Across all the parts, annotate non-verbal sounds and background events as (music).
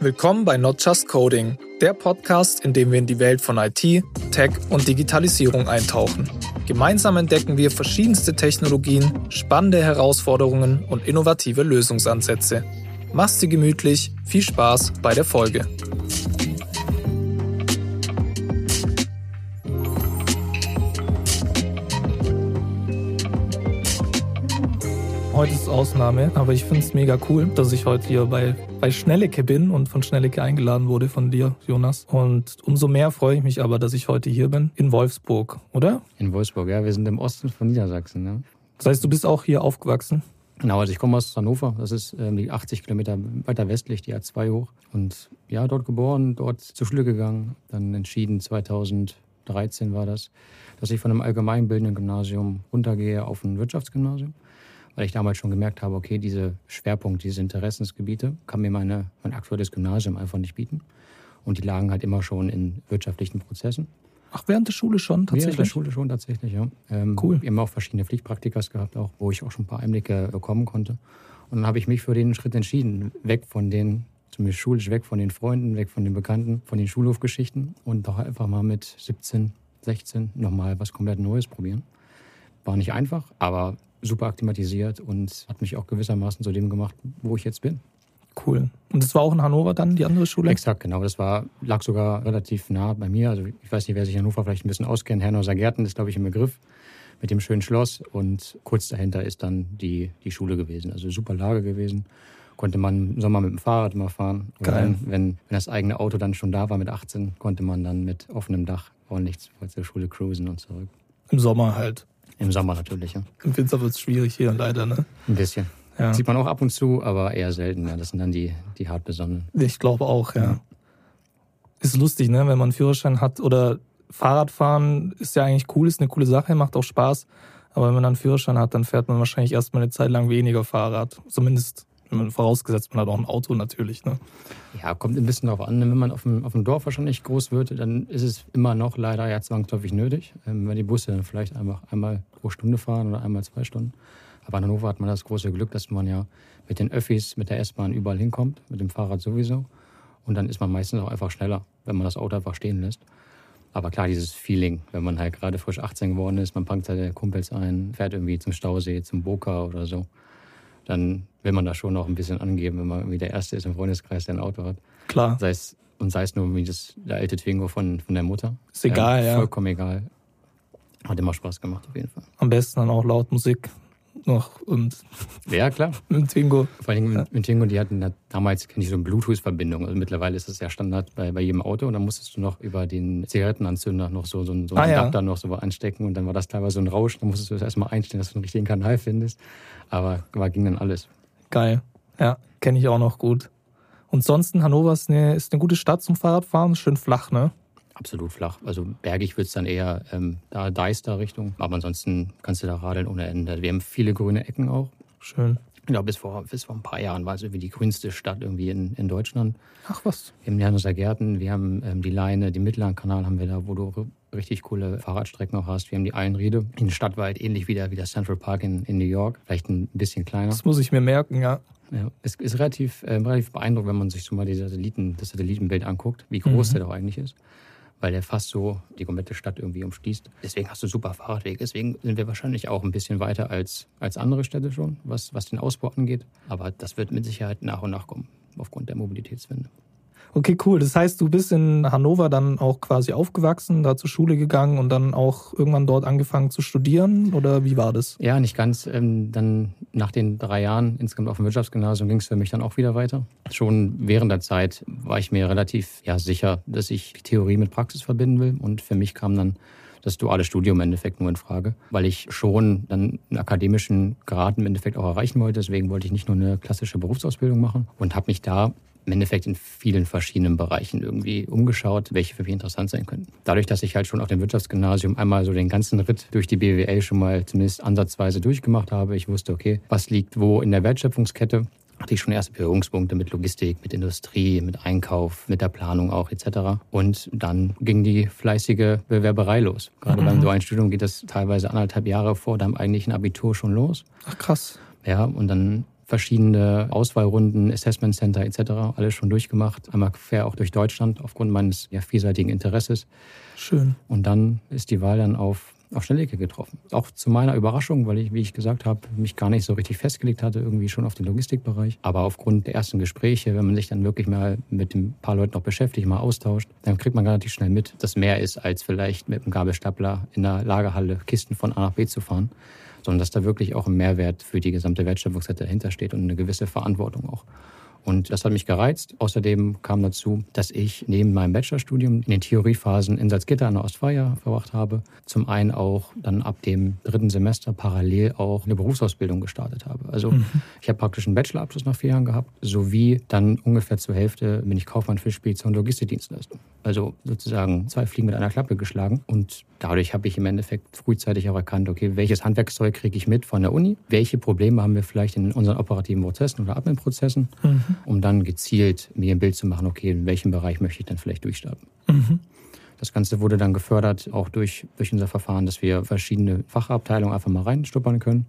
Willkommen bei Not Just Coding, der Podcast, in dem wir in die Welt von IT, Tech und Digitalisierung eintauchen. Gemeinsam entdecken wir verschiedenste Technologien, spannende Herausforderungen und innovative Lösungsansätze. Mach's dir gemütlich, viel Spaß bei der Folge. Heute ist Ausnahme, aber ich finde es mega cool, dass ich heute hier bei, bei Schnellecke bin und von Schnellecke eingeladen wurde von dir, Jonas. Und umso mehr freue ich mich aber, dass ich heute hier bin, in Wolfsburg, oder? In Wolfsburg, ja. Wir sind im Osten von Niedersachsen. Ne? Das heißt, du bist auch hier aufgewachsen? Genau, also ich komme aus Hannover. Das ist ähm, 80 Kilometer weiter westlich, die A2 hoch. Und ja, dort geboren, dort zur Schule gegangen. Dann entschieden, 2013 war das, dass ich von einem allgemeinbildenden Gymnasium runtergehe auf ein Wirtschaftsgymnasium weil ich damals schon gemerkt habe, okay, diese Schwerpunkte, diese Interessensgebiete kann mir meine, mein aktuelles Gymnasium einfach nicht bieten. Und die lagen halt immer schon in wirtschaftlichen Prozessen. Ach, während der Schule schon tatsächlich? Während der Schule schon tatsächlich, ja. Ähm, cool. Wir haben auch verschiedene Pflichtpraktikas gehabt, auch, wo ich auch schon ein paar Einblicke bekommen konnte. Und dann habe ich mich für den Schritt entschieden, weg von den, zumindest schulisch, weg von den Freunden, weg von den Bekannten, von den Schulhofgeschichten und doch einfach mal mit 17, 16 nochmal was komplett Neues probieren. War nicht einfach, aber super akklimatisiert und hat mich auch gewissermaßen zu dem gemacht, wo ich jetzt bin. Cool. Und das war auch in Hannover dann, die andere Schule? Exakt, genau. Das war, lag sogar relativ nah bei mir. Also ich weiß nicht, wer sich in Hannover vielleicht ein bisschen auskennt. Herrenhauser Gärten ist, glaube ich, im Begriff mit dem schönen Schloss. Und kurz dahinter ist dann die, die Schule gewesen. Also super Lage gewesen. Konnte man im Sommer mit dem Fahrrad immer fahren. Geil. Dann, wenn, wenn das eigene Auto dann schon da war mit 18, konnte man dann mit offenem Dach ordentlich zur Schule cruisen und zurück. Im Sommer halt. Im Sommer natürlich, ja. Im Winter wird es schwierig hier leider, ne? Ein bisschen. Ja. Sieht man auch ab und zu, aber eher selten. Ja. Das sind dann die, die hart besonderen. Ich glaube auch, ja. ja. Ist lustig, ne? Wenn man einen Führerschein hat oder Fahrradfahren ist ja eigentlich cool, ist eine coole Sache, macht auch Spaß. Aber wenn man dann einen Führerschein hat, dann fährt man wahrscheinlich erstmal eine Zeit lang weniger Fahrrad. Zumindest vorausgesetzt, man hat auch ein Auto natürlich. Ne? Ja, kommt ein bisschen darauf an. Wenn man auf dem, auf dem Dorf wahrscheinlich groß wird, dann ist es immer noch leider ja zwangsläufig nötig, ähm, wenn die Busse dann vielleicht einfach einmal pro Stunde fahren oder einmal zwei Stunden. Aber in Hannover hat man das große Glück, dass man ja mit den Öffis, mit der S-Bahn überall hinkommt, mit dem Fahrrad sowieso. Und dann ist man meistens auch einfach schneller, wenn man das Auto einfach stehen lässt. Aber klar, dieses Feeling, wenn man halt gerade frisch 18 geworden ist, man packt seine Kumpels ein, fährt irgendwie zum Stausee, zum Boka oder so dann will man da schon noch ein bisschen angeben, wenn man irgendwie der Erste ist im Freundeskreis, der ein Auto hat. Klar. Sei es, und sei es nur wie das, der alte Twingo von, von der Mutter. Ist egal, ja. Vollkommen egal. Hat immer Spaß gemacht, auf jeden Fall. Am besten dann auch laut Musik noch und. Ja, klar. (laughs) mit Twingo. Vor allem mit, mit Twingo, die hatten damals, kenne ich so eine Bluetooth-Verbindung. Also mittlerweile ist das ja Standard bei, bei jedem Auto. Und dann musstest du noch über den Zigarettenanzünder noch so, so, so einen ah, Adapter ja. noch so anstecken. Und dann war das teilweise so ein Rausch. Dann musstest du das erstmal einstellen, dass du den richtigen Kanal findest. Aber war, ging dann alles. Geil. Ja, kenne ich auch noch gut. Und sonst Hannover ist eine, ist eine gute Stadt zum Fahrradfahren, schön flach, ne? Absolut flach. Also bergig wird es dann eher ähm, da Deister Richtung. Aber ansonsten kannst du da radeln ohne Ende. Wir haben viele grüne Ecken auch. Schön. Ja, bis vor, bis vor ein paar Jahren war es irgendwie die grünste Stadt irgendwie in, in Deutschland. Ach was. Wir haben die Hannover Gärten, wir haben ähm, die Leine, den Mittleren Kanal haben wir da, wo du richtig coole Fahrradstrecken auch hast. Wir haben die Einriede in Stadtwald, ähnlich wie der, wie der Central Park in, in New York. Vielleicht ein bisschen kleiner. Das muss ich mir merken, ja. Ja, es ist relativ, äh, relativ beeindruckend, wenn man sich so mal die Satelliten, das Satellitenbild anguckt, wie groß mhm. der doch eigentlich ist weil der fast so die komplette Stadt irgendwie umschließt. Deswegen hast du super Fahrradwege. Deswegen sind wir wahrscheinlich auch ein bisschen weiter als, als andere Städte schon, was, was den Ausbau angeht. Aber das wird mit Sicherheit nach und nach kommen, aufgrund der Mobilitätswende. Okay, cool. Das heißt, du bist in Hannover dann auch quasi aufgewachsen, da zur Schule gegangen und dann auch irgendwann dort angefangen zu studieren oder wie war das? Ja, nicht ganz. Ähm, dann nach den drei Jahren insgesamt auf dem Wirtschaftsgymnasium ging es für mich dann auch wieder weiter. Schon während der Zeit war ich mir relativ ja, sicher, dass ich Theorie mit Praxis verbinden will und für mich kam dann das duale Studium im Endeffekt nur in Frage, weil ich schon dann einen akademischen Grad im Endeffekt auch erreichen wollte. Deswegen wollte ich nicht nur eine klassische Berufsausbildung machen und habe mich da im Endeffekt in vielen verschiedenen Bereichen irgendwie umgeschaut, welche für mich interessant sein könnten. Dadurch, dass ich halt schon auf dem Wirtschaftsgymnasium einmal so den ganzen Ritt durch die BWL schon mal zumindest ansatzweise durchgemacht habe, ich wusste, okay, was liegt wo in der Wertschöpfungskette, hatte ich schon erste Berührungspunkte mit Logistik, mit Industrie, mit Einkauf, mit der Planung auch etc. Und dann ging die fleißige Bewerberei los. Gerade mhm. beim dualen Studium geht das teilweise anderthalb Jahre vor deinem eigentlichen Abitur schon los. Ach krass. Ja, und dann verschiedene Auswahlrunden, Assessment Center etc. alles schon durchgemacht. Einmal quer auch durch Deutschland aufgrund meines ja, vielseitigen Interesses. Schön. Und dann ist die Wahl dann auf auf Schnellecke getroffen. Auch zu meiner Überraschung, weil ich, wie ich gesagt habe, mich gar nicht so richtig festgelegt hatte, irgendwie schon auf den Logistikbereich. Aber aufgrund der ersten Gespräche, wenn man sich dann wirklich mal mit ein paar Leuten noch beschäftigt, mal austauscht, dann kriegt man relativ schnell mit, dass mehr ist, als vielleicht mit einem Gabelstapler in der Lagerhalle Kisten von A nach B zu fahren, sondern dass da wirklich auch ein Mehrwert für die gesamte Wertschöpfungskette dahinter steht und eine gewisse Verantwortung auch. Und das hat mich gereizt. Außerdem kam dazu, dass ich neben meinem Bachelorstudium in den Theoriephasen in Salzgitter an der Ostfeier verbracht habe. Zum einen auch dann ab dem dritten Semester parallel auch eine Berufsausbildung gestartet habe. Also mhm. ich habe praktisch einen Bachelorabschluss nach vier Jahren gehabt, sowie dann ungefähr zur Hälfte bin ich Kaufmann für Spedition und Logistikdienstleistung. Also sozusagen zwei Fliegen mit einer Klappe geschlagen. Und dadurch habe ich im Endeffekt frühzeitig auch erkannt, okay, welches Handwerkszeug kriege ich mit von der Uni? Welche Probleme haben wir vielleicht in unseren operativen Prozessen oder Admin-Prozessen? Mhm um dann gezielt mir ein Bild zu machen, okay, in welchem Bereich möchte ich dann vielleicht durchstarten. Mhm. Das Ganze wurde dann gefördert, auch durch, durch unser Verfahren, dass wir verschiedene Fachabteilungen einfach mal reinstuppern können.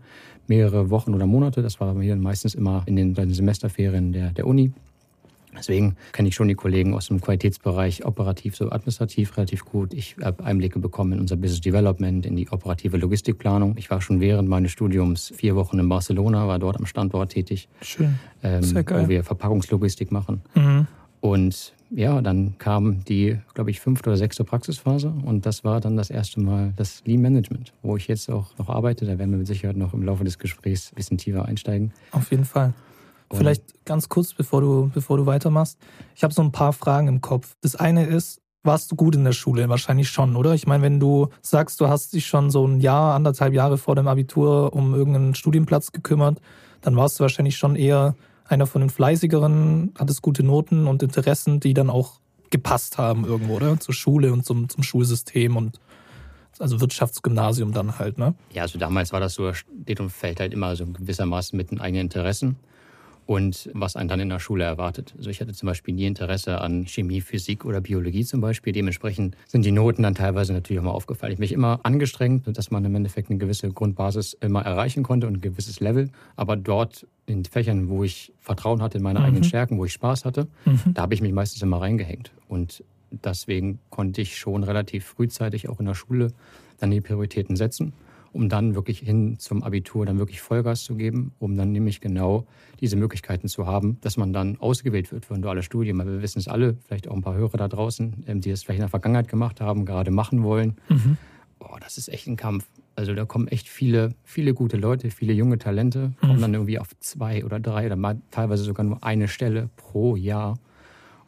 Mehrere Wochen oder Monate. Das war bei mir meistens immer in den, in den Semesterferien der, der Uni. Deswegen kenne ich schon die Kollegen aus dem Qualitätsbereich operativ so administrativ relativ gut. Ich habe Einblicke bekommen in unser Business Development, in die operative Logistikplanung. Ich war schon während meines Studiums vier Wochen in Barcelona, war dort am Standort tätig. Schön. Ähm, Sehr geil. Wo wir Verpackungslogistik machen. Mhm. Und ja, dann kam die, glaube ich, fünfte oder sechste Praxisphase und das war dann das erste Mal das Lean Management, wo ich jetzt auch noch arbeite. Da werden wir mit Sicherheit noch im Laufe des Gesprächs ein bisschen tiefer einsteigen. Auf jeden Fall. Vielleicht ganz kurz, bevor du, bevor du weitermachst. Ich habe so ein paar Fragen im Kopf. Das eine ist, warst du gut in der Schule? Wahrscheinlich schon, oder? Ich meine, wenn du sagst, du hast dich schon so ein Jahr, anderthalb Jahre vor dem Abitur um irgendeinen Studienplatz gekümmert, dann warst du wahrscheinlich schon eher einer von den fleißigeren, hattest gute Noten und Interessen, die dann auch gepasst haben irgendwo, oder? Zur Schule und zum, zum Schulsystem und also Wirtschaftsgymnasium dann halt, ne? Ja, also damals war das so, steht und fällt halt immer so gewissermaßen mit den eigenen Interessen und was einen dann in der Schule erwartet. Also ich hatte zum Beispiel nie Interesse an Chemie, Physik oder Biologie zum Beispiel. Dementsprechend sind die Noten dann teilweise natürlich auch mal aufgefallen. Ich mich immer angestrengt, dass man im Endeffekt eine gewisse Grundbasis immer erreichen konnte und ein gewisses Level. Aber dort in Fächern, wo ich Vertrauen hatte in meine mhm. eigenen Stärken, wo ich Spaß hatte, mhm. da habe ich mich meistens immer reingehängt. Und deswegen konnte ich schon relativ frühzeitig auch in der Schule dann die Prioritäten setzen um dann wirklich hin zum Abitur dann wirklich Vollgas zu geben, um dann nämlich genau diese Möglichkeiten zu haben, dass man dann ausgewählt wird für ein duales Studium. Weil wir wissen es alle, vielleicht auch ein paar Hörer da draußen, ähm, die es vielleicht in der Vergangenheit gemacht haben, gerade machen wollen. Mhm. Boah, das ist echt ein Kampf. Also da kommen echt viele, viele gute Leute, viele junge Talente, kommen mhm. dann irgendwie auf zwei oder drei oder mal teilweise sogar nur eine Stelle pro Jahr.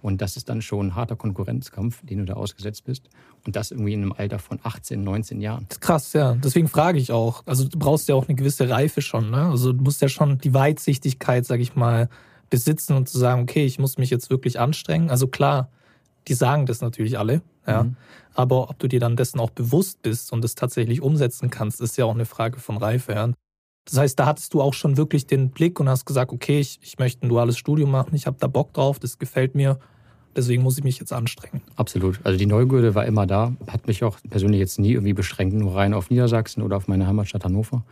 Und das ist dann schon ein harter Konkurrenzkampf, den du da ausgesetzt bist. Und das irgendwie in einem Alter von 18, 19 Jahren. Das ist krass, ja. Deswegen frage ich auch. Also du brauchst ja auch eine gewisse Reife schon, ne? Also du musst ja schon die Weitsichtigkeit, sag ich mal, besitzen und zu sagen, okay, ich muss mich jetzt wirklich anstrengen. Also klar, die sagen das natürlich alle, ja. Mhm. Aber ob du dir dann dessen auch bewusst bist und es tatsächlich umsetzen kannst, ist ja auch eine Frage von Reife, ja. Das heißt, da hattest du auch schon wirklich den Blick und hast gesagt, okay, ich, ich möchte ein duales Studium machen, ich habe da Bock drauf, das gefällt mir Deswegen muss ich mich jetzt anstrengen. Absolut. Also die Neugierde war immer da. Hat mich auch persönlich jetzt nie irgendwie beschränkt, nur rein auf Niedersachsen oder auf meine Heimatstadt Hannover,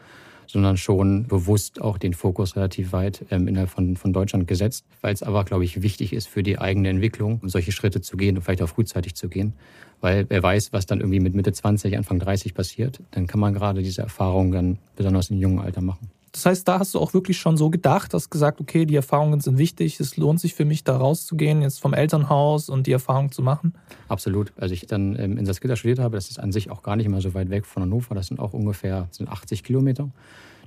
sondern schon bewusst auch den Fokus relativ weit ähm, innerhalb von, von Deutschland gesetzt, weil es aber, glaube ich, wichtig ist für die eigene Entwicklung, um solche Schritte zu gehen und vielleicht auch frühzeitig zu gehen. Weil wer weiß, was dann irgendwie mit Mitte 20, Anfang 30 passiert, dann kann man gerade diese Erfahrung dann besonders im jungen Alter machen. Das heißt, da hast du auch wirklich schon so gedacht, hast gesagt, okay, die Erfahrungen sind wichtig, es lohnt sich für mich, da rauszugehen, jetzt vom Elternhaus und die Erfahrung zu machen? Absolut. Also ich dann ähm, in Salzgitter studiert habe, das ist an sich auch gar nicht immer so weit weg von Hannover, das sind auch ungefähr sind 80 Kilometer.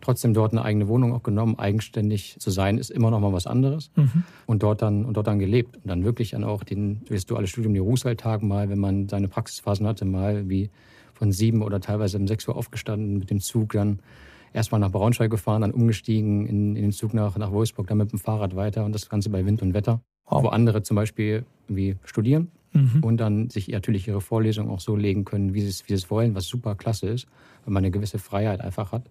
Trotzdem dort eine eigene Wohnung auch genommen, eigenständig zu sein, ist immer noch mal was anderes. Mhm. Und dort dann und dort dann gelebt und dann wirklich dann auch den das duale Studium die Ruheswaldtag mal, wenn man seine Praxisphasen hatte, mal wie von sieben oder teilweise um sechs Uhr aufgestanden mit dem Zug dann erstmal nach Braunschweig gefahren, dann umgestiegen in, in den Zug nach, nach Wolfsburg, dann mit dem Fahrrad weiter und das Ganze bei Wind und Wetter. Wow. Wo andere zum Beispiel irgendwie studieren mhm. und dann sich natürlich ihre Vorlesungen auch so legen können, wie sie es, wie sie es wollen, was super klasse ist, weil man eine gewisse Freiheit einfach hat.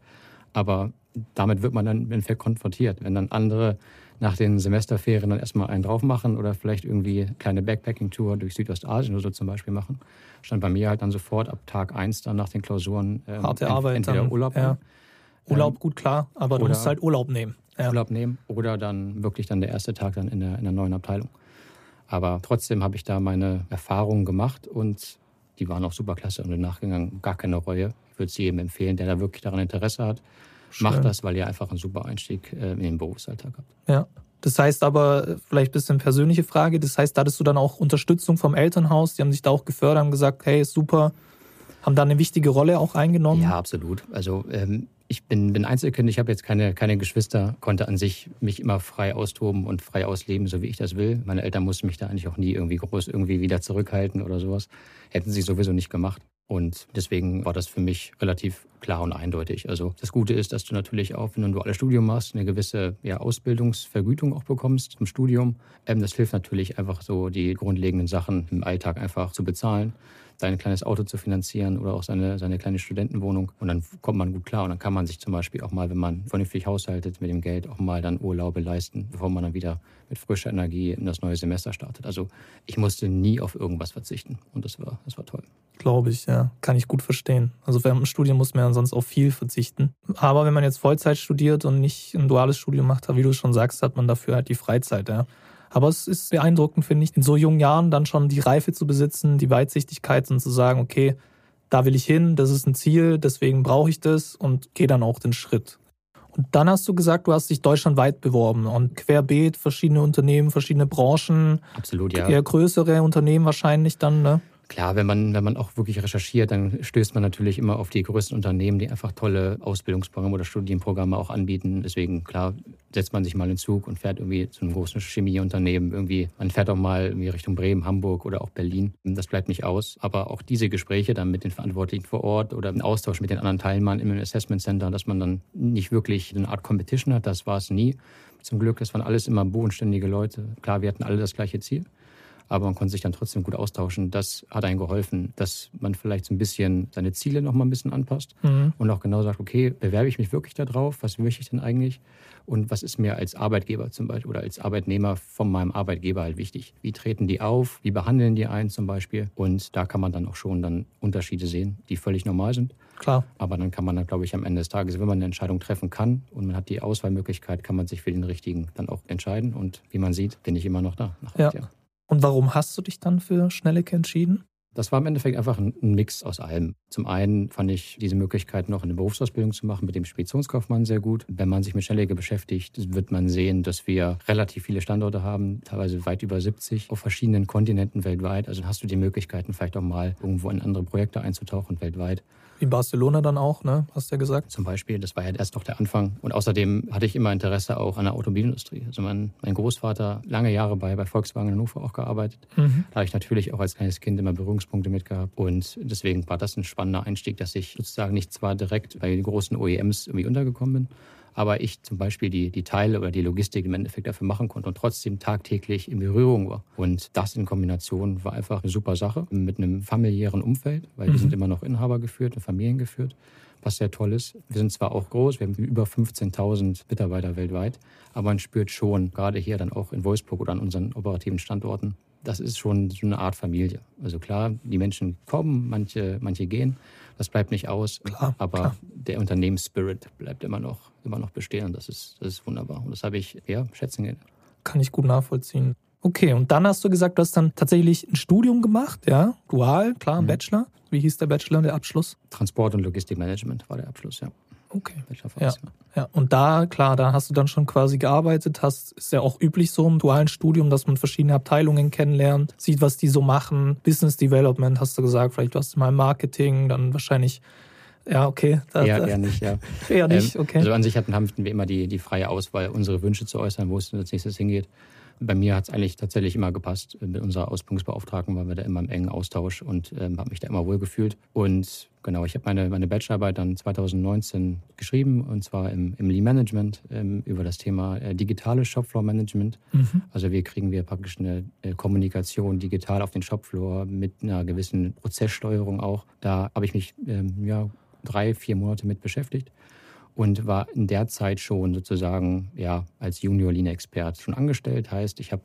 Aber damit wird man dann im Endeffekt konfrontiert. Wenn dann andere nach den Semesterferien dann erstmal einen drauf machen oder vielleicht irgendwie eine kleine Backpacking-Tour durch Südostasien oder so zum Beispiel machen, stand bei mir halt dann sofort ab Tag eins dann nach den Klausuren ähm, Harte Arbeit entweder dann, Urlaub ja. Urlaub, gut klar, aber du musst halt Urlaub nehmen. ja. Urlaub nehmen oder dann wirklich dann der erste Tag dann in der, in der neuen Abteilung. Aber trotzdem habe ich da meine Erfahrungen gemacht und die waren auch super klasse und im Nachgang gar keine Reue. Würde es jedem empfehlen, der da wirklich daran Interesse hat. Schön. Macht das, weil ihr einfach einen super Einstieg äh, in den Berufsalltag habt. Ja. Das heißt aber, vielleicht ein bisschen persönliche Frage, das heißt, da hattest du dann auch Unterstützung vom Elternhaus, die haben sich da auch gefördert, haben gesagt, hey, super, haben da eine wichtige Rolle auch eingenommen? Ja, absolut. Also ähm, ich bin, bin Einzelkind, ich habe jetzt keine, keine Geschwister, konnte an sich mich immer frei austoben und frei ausleben, so wie ich das will. Meine Eltern mussten mich da eigentlich auch nie irgendwie groß irgendwie wieder zurückhalten oder sowas. Hätten sie sowieso nicht gemacht. Und deswegen war das für mich relativ klar und eindeutig. Also das Gute ist, dass du natürlich auch, wenn du ein duales Studium machst, eine gewisse ja, Ausbildungsvergütung auch bekommst im Studium. Ähm, das hilft natürlich einfach so, die grundlegenden Sachen im Alltag einfach zu bezahlen sein kleines Auto zu finanzieren oder auch seine, seine kleine Studentenwohnung. Und dann kommt man gut klar. Und dann kann man sich zum Beispiel auch mal, wenn man vernünftig haushaltet mit dem Geld, auch mal dann Urlaube leisten, bevor man dann wieder mit frischer Energie in das neue Semester startet. Also ich musste nie auf irgendwas verzichten. Und das war, das war toll. Glaube ich, ja. Kann ich gut verstehen. Also während dem Studium muss man ja sonst auf viel verzichten. Aber wenn man jetzt Vollzeit studiert und nicht ein duales Studium macht, wie du schon sagst, hat man dafür halt die Freizeit, ja. Aber es ist beeindruckend, finde ich, in so jungen Jahren dann schon die Reife zu besitzen, die Weitsichtigkeit und zu sagen, okay, da will ich hin, das ist ein Ziel, deswegen brauche ich das und gehe dann auch den Schritt. Und dann hast du gesagt, du hast dich deutschlandweit beworben und querbeet verschiedene Unternehmen, verschiedene Branchen. Absolut, ja. Eher größere Unternehmen wahrscheinlich dann, ne? Klar, wenn man, wenn man auch wirklich recherchiert, dann stößt man natürlich immer auf die größten Unternehmen, die einfach tolle Ausbildungsprogramme oder Studienprogramme auch anbieten. Deswegen, klar, setzt man sich mal in Zug und fährt irgendwie zu einem großen Chemieunternehmen. Irgendwie, man fährt auch mal irgendwie Richtung Bremen, Hamburg oder auch Berlin. Das bleibt nicht aus. Aber auch diese Gespräche dann mit den Verantwortlichen vor Ort oder im Austausch mit den anderen Teilnehmern im Assessment Center, dass man dann nicht wirklich eine Art Competition hat, das war es nie. Zum Glück, das waren alles immer bodenständige Leute. Klar, wir hatten alle das gleiche Ziel aber man konnte sich dann trotzdem gut austauschen. Das hat einem geholfen, dass man vielleicht so ein bisschen seine Ziele noch mal ein bisschen anpasst mhm. und auch genau sagt, okay, bewerbe ich mich wirklich darauf? Was möchte ich denn eigentlich? Und was ist mir als Arbeitgeber zum Beispiel oder als Arbeitnehmer von meinem Arbeitgeber halt wichtig? Wie treten die auf? Wie behandeln die einen zum Beispiel? Und da kann man dann auch schon dann Unterschiede sehen, die völlig normal sind. Klar. Aber dann kann man dann, glaube ich, am Ende des Tages, wenn man eine Entscheidung treffen kann und man hat die Auswahlmöglichkeit, kann man sich für den richtigen dann auch entscheiden. Und wie man sieht, bin ich immer noch da. Nach ja. Jahren. Und warum hast du dich dann für Schnellecke entschieden? Das war im Endeffekt einfach ein Mix aus allem. Zum einen fand ich diese Möglichkeit, noch eine Berufsausbildung zu machen mit dem Speditionskaufmann sehr gut. Wenn man sich mit Schnelllege beschäftigt, wird man sehen, dass wir relativ viele Standorte haben, teilweise weit über 70 auf verschiedenen Kontinenten weltweit. Also hast du die Möglichkeiten, vielleicht auch mal irgendwo in andere Projekte einzutauchen weltweit. In Barcelona dann auch, ne? Hast du ja gesagt. Zum Beispiel, das war ja erst noch der Anfang. Und außerdem hatte ich immer Interesse auch an der Automobilindustrie. Also mein, mein Großvater lange Jahre bei, bei Volkswagen in Hannover auch gearbeitet. Mhm. Da habe ich natürlich auch als kleines Kind immer Berührungspunkte mit gehabt. Und deswegen war das ein spannender Einstieg, dass ich sozusagen nicht zwar direkt bei den großen OEMs irgendwie untergekommen bin, aber ich zum Beispiel die, die Teile oder die Logistik im Endeffekt dafür machen konnte und trotzdem tagtäglich in Berührung war. Und das in Kombination war einfach eine super Sache mit einem familiären Umfeld, weil mhm. wir sind immer noch Inhaber geführt und Familien geführt, was sehr toll ist. Wir sind zwar auch groß, wir haben über 15.000 Mitarbeiter weltweit, aber man spürt schon, gerade hier dann auch in Wolfsburg oder an unseren operativen Standorten, das ist schon so eine Art Familie. Also klar, die Menschen kommen, manche, manche gehen, das bleibt nicht aus. Klar, aber klar. der Unternehmensspirit bleibt immer noch, immer noch bestehen und das ist, das ist wunderbar. Und das habe ich ja schätzen gelernt. Kann ich gut nachvollziehen. Okay, und dann hast du gesagt, du hast dann tatsächlich ein Studium gemacht, ja, dual, klar, ein mhm. Bachelor. Wie hieß der Bachelor, der Abschluss? Transport und Logistikmanagement war der Abschluss, ja. Okay. Ja, ja, und da, klar, da hast du dann schon quasi gearbeitet, hast, ist ja auch üblich so im dualen Studium, dass man verschiedene Abteilungen kennenlernt, sieht, was die so machen. Business Development hast du gesagt, vielleicht warst du mal im Marketing, dann wahrscheinlich ja, okay. Da, eher, eher nicht, ja. (laughs) eher nicht, ähm, okay. Also an sich hatten, haben wir immer die, die freie Auswahl, unsere Wünsche zu äußern, wo es als nächstes hingeht. Bei mir hat es eigentlich tatsächlich immer gepasst mit unserer Ausbildungsbeauftragten, waren wir da immer im engen Austausch und ähm, habe mich da immer wohl gefühlt. Und genau, ich habe meine, meine Bachelorarbeit dann 2019 geschrieben und zwar im, im Lean Management ähm, über das Thema äh, digitales Shopfloor Management. Mhm. Also wie kriegen wir praktisch eine äh, Kommunikation digital auf den Shopfloor mit einer gewissen Prozesssteuerung auch. Da habe ich mich ähm, ja, drei, vier Monate mit beschäftigt und war in der Zeit schon sozusagen ja, als Junior Lean-Expert schon angestellt. Heißt, ich habe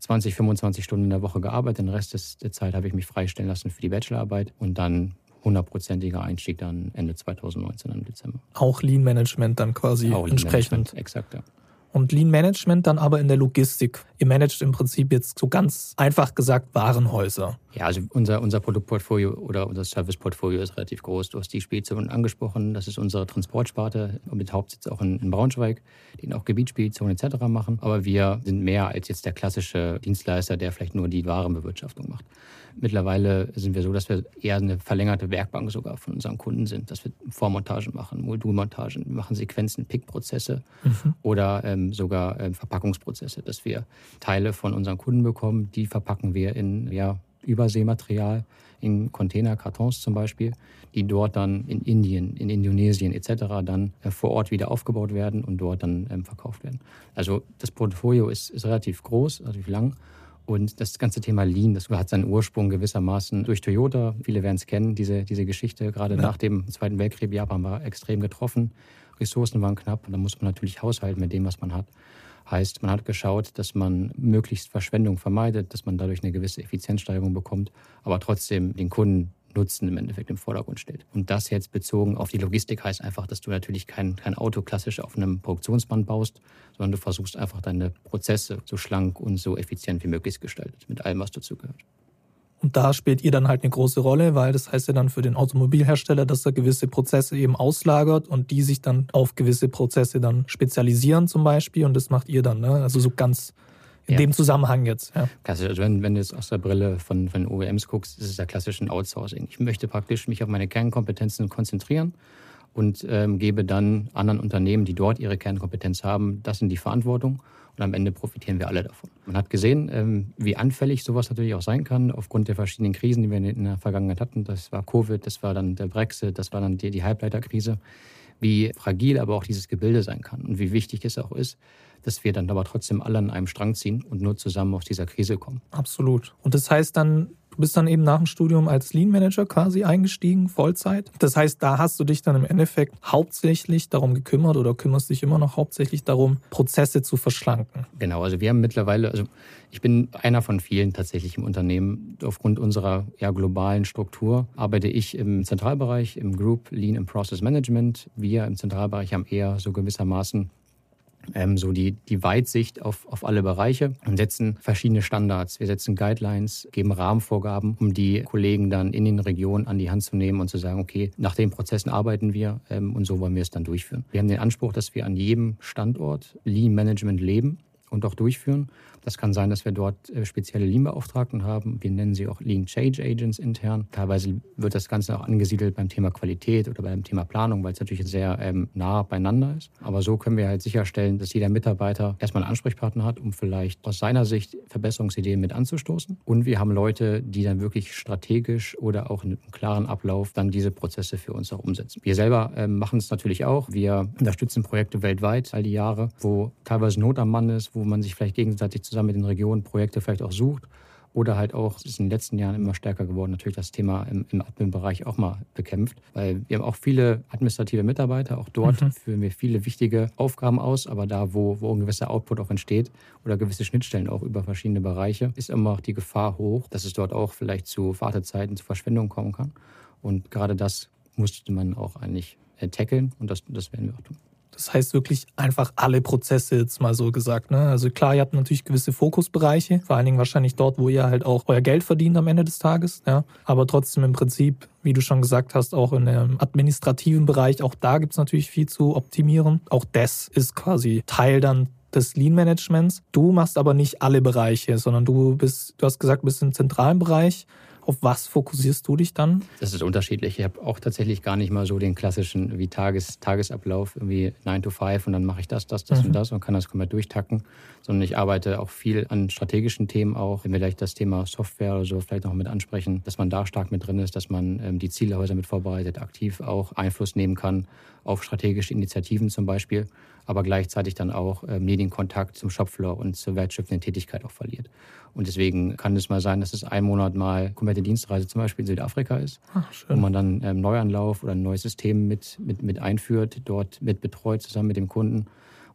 20, 25 Stunden in der Woche gearbeitet, den Rest des, der Zeit habe ich mich freistellen lassen für die Bachelorarbeit und dann hundertprozentiger Einstieg dann Ende 2019 im Dezember. Auch Lean Management dann quasi Auch entsprechend. Exakt, ja. Und Lean Management dann aber in der Logistik. Ihr managt im Prinzip jetzt so ganz einfach gesagt Warenhäuser. Ja, also unser, unser Produktportfolio oder unser Serviceportfolio ist relativ groß. Du hast die Spedition angesprochen. Das ist unsere Transportsparte mit Hauptsitz auch in, in Braunschweig, die auch Gebietsspeditionen etc. machen. Aber wir sind mehr als jetzt der klassische Dienstleister, der vielleicht nur die Warenbewirtschaftung macht. Mittlerweile sind wir so, dass wir eher eine verlängerte Werkbank sogar von unseren Kunden sind, dass wir Vormontagen machen, Modulmontagen, wir machen Sequenzen, Pickprozesse mhm. oder ähm, sogar ähm, Verpackungsprozesse, dass wir Teile von unseren Kunden bekommen, die verpacken wir in ja, Überseematerial, in Container, Kartons zum Beispiel, die dort dann in Indien, in Indonesien etc. dann äh, vor Ort wieder aufgebaut werden und dort dann ähm, verkauft werden. Also das Portfolio ist, ist relativ groß, relativ lang und das ganze Thema Lean, das hat seinen Ursprung gewissermaßen durch Toyota. Viele werden es kennen, diese, diese Geschichte. Gerade ja. nach dem Zweiten Weltkrieg, Japan war extrem getroffen. Ressourcen waren knapp und da muss man natürlich haushalten mit dem, was man hat. Heißt, man hat geschaut, dass man möglichst Verschwendung vermeidet, dass man dadurch eine gewisse Effizienzsteigerung bekommt, aber trotzdem den Kunden Nutzen im Endeffekt im Vordergrund steht. Und das jetzt bezogen auf die Logistik heißt einfach, dass du natürlich kein, kein Auto klassisch auf einem Produktionsband baust, sondern du versuchst einfach deine Prozesse so schlank und so effizient wie möglich gestaltet, mit allem, was dazu gehört. Und da spielt ihr dann halt eine große Rolle, weil das heißt ja dann für den Automobilhersteller, dass er gewisse Prozesse eben auslagert und die sich dann auf gewisse Prozesse dann spezialisieren zum Beispiel. Und das macht ihr dann, ne? Also so ganz in ja. dem Zusammenhang jetzt. Ja. Klassisch, also wenn, wenn du jetzt aus der Brille von, von OEMs guckst, ist es ja klassisch ein Outsourcing. Ich möchte praktisch mich auf meine Kernkompetenzen konzentrieren und ähm, gebe dann anderen Unternehmen, die dort ihre Kernkompetenz haben, das in die Verantwortung. Und am Ende profitieren wir alle davon. Man hat gesehen, ähm, wie anfällig sowas natürlich auch sein kann, aufgrund der verschiedenen Krisen, die wir in der Vergangenheit hatten. Das war Covid, das war dann der Brexit, das war dann die, die Halbleiterkrise. Wie fragil aber auch dieses Gebilde sein kann und wie wichtig es auch ist, dass wir dann aber trotzdem alle an einem Strang ziehen und nur zusammen aus dieser Krise kommen. Absolut. Und das heißt dann, du bist dann eben nach dem Studium als Lean Manager quasi eingestiegen, Vollzeit. Das heißt, da hast du dich dann im Endeffekt hauptsächlich darum gekümmert oder kümmerst dich immer noch hauptsächlich darum, Prozesse zu verschlanken. Genau, also wir haben mittlerweile, also ich bin einer von vielen tatsächlich im Unternehmen. Aufgrund unserer ja, globalen Struktur arbeite ich im Zentralbereich, im Group Lean and Process Management. Wir im Zentralbereich haben eher so gewissermaßen ähm, so die, die Weitsicht auf, auf alle Bereiche und setzen verschiedene Standards. Wir setzen Guidelines, geben Rahmenvorgaben, um die Kollegen dann in den Regionen an die Hand zu nehmen und zu sagen, okay, nach den Prozessen arbeiten wir ähm, und so wollen wir es dann durchführen. Wir haben den Anspruch, dass wir an jedem Standort Lean Management leben und auch durchführen. Das kann sein, dass wir dort äh, spezielle Lean-Beauftragten haben. Wir nennen sie auch Lean Change Agents intern. Teilweise wird das Ganze auch angesiedelt beim Thema Qualität oder beim Thema Planung, weil es natürlich sehr ähm, nah beieinander ist. Aber so können wir halt sicherstellen, dass jeder Mitarbeiter erstmal einen Ansprechpartner hat, um vielleicht aus seiner Sicht Verbesserungsideen mit anzustoßen. Und wir haben Leute, die dann wirklich strategisch oder auch in einem klaren Ablauf dann diese Prozesse für uns auch umsetzen. Wir selber ähm, machen es natürlich auch. Wir unterstützen Projekte weltweit all die Jahre, wo teilweise Not am Mann ist, wo man sich vielleicht gegenseitig zusammen zusammen mit den Regionen Projekte vielleicht auch sucht. Oder halt auch, es ist in den letzten Jahren immer stärker geworden, natürlich das Thema im, im Admin-Bereich auch mal bekämpft. Weil wir haben auch viele administrative Mitarbeiter, auch dort mhm. führen wir viele wichtige Aufgaben aus, aber da, wo, wo ein gewisser Output auch entsteht oder gewisse Schnittstellen auch über verschiedene Bereiche, ist immer auch die Gefahr hoch, dass es dort auch vielleicht zu Wartezeiten, zu Verschwendung kommen kann. Und gerade das musste man auch eigentlich äh, tackeln und das, das werden wir auch tun. Das heißt wirklich einfach alle Prozesse jetzt mal so gesagt. Ne? Also klar, ihr habt natürlich gewisse Fokusbereiche, vor allen Dingen wahrscheinlich dort, wo ihr halt auch euer Geld verdient am Ende des Tages. Ja? Aber trotzdem im Prinzip, wie du schon gesagt hast, auch in dem administrativen Bereich, auch da gibt es natürlich viel zu optimieren. Auch das ist quasi Teil dann des Lean Managements. Du machst aber nicht alle Bereiche, sondern du bist, du hast gesagt, bist im zentralen Bereich auf was fokussierst du dich dann? Das ist unterschiedlich. Ich habe auch tatsächlich gar nicht mal so den klassischen wie Tages, Tagesablauf, irgendwie 9 to 5 und dann mache ich das, das, das mhm. und das und kann das komplett durchtacken. Sondern ich arbeite auch viel an strategischen Themen auch. Wenn wir gleich das Thema Software oder so vielleicht noch mit ansprechen, dass man da stark mit drin ist, dass man ähm, die Zielhäuser mit vorbereitet, aktiv auch Einfluss nehmen kann auf strategische Initiativen zum Beispiel aber gleichzeitig dann auch ähm, nie den Kontakt zum Shopfloor und zur wertschöpfenden Tätigkeit auch verliert. Und deswegen kann es mal sein, dass es einen Monat mal komplette Dienstreise zum Beispiel in Südafrika ist, Ach, wo man dann ähm, Neuanlauf oder ein neues System mit, mit, mit einführt, dort mit betreut, zusammen mit dem Kunden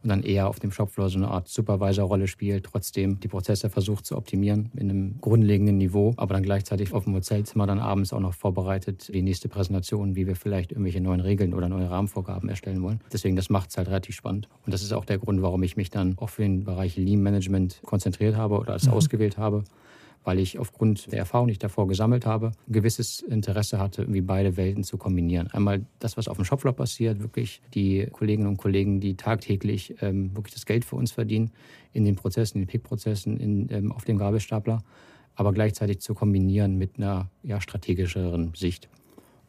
und dann eher auf dem Shopfloor so eine Art Supervisor-Rolle spielt, trotzdem die Prozesse versucht zu optimieren in einem grundlegenden Niveau, aber dann gleichzeitig auf dem Hotelzimmer dann abends auch noch vorbereitet die nächste Präsentation, wie wir vielleicht irgendwelche neuen Regeln oder neue Rahmenvorgaben erstellen wollen. Deswegen, das macht es halt relativ spannend. Und das ist auch der Grund, warum ich mich dann auch für den Bereich Lean Management konzentriert habe oder als mhm. ausgewählt habe weil ich aufgrund der Erfahrung, die ich davor gesammelt habe, ein gewisses Interesse hatte, irgendwie beide Welten zu kombinieren. Einmal das, was auf dem Shopfloor passiert, wirklich die Kolleginnen und Kollegen, die tagtäglich ähm, wirklich das Geld für uns verdienen, in den Prozessen, in den Pick-Prozessen, ähm, auf dem Gabelstapler, aber gleichzeitig zu kombinieren mit einer ja, strategischeren Sicht.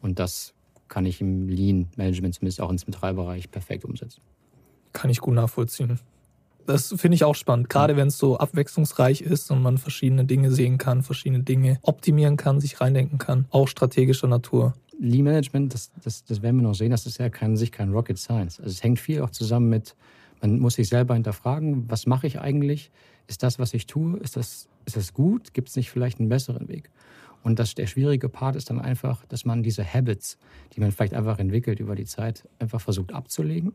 Und das kann ich im Lean-Management, zumindest auch im Zentralbereich, perfekt umsetzen. Kann ich gut nachvollziehen. Das finde ich auch spannend, gerade wenn es so abwechslungsreich ist und man verschiedene Dinge sehen kann, verschiedene Dinge optimieren kann, sich reindenken kann, auch strategischer Natur. Lean Management, das, das, das werden wir noch sehen, das ist ja kein, sich kein Rocket Science. Also es hängt viel auch zusammen mit, man muss sich selber hinterfragen, was mache ich eigentlich? Ist das, was ich tue, ist das, ist das gut? Gibt es nicht vielleicht einen besseren Weg? Und das, der schwierige Part ist dann einfach, dass man diese Habits, die man vielleicht einfach entwickelt über die Zeit, einfach versucht abzulegen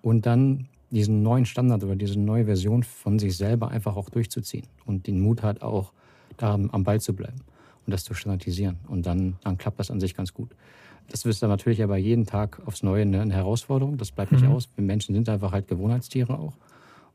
und dann diesen neuen Standard oder diese neue Version von sich selber einfach auch durchzuziehen und den Mut hat, auch da am Ball zu bleiben und das zu standardisieren. Und dann, dann klappt das an sich ganz gut. Das ist dann natürlich aber jeden Tag aufs Neue eine Herausforderung. Das bleibt nicht mhm. aus. Wir Menschen sind einfach halt Gewohnheitstiere auch.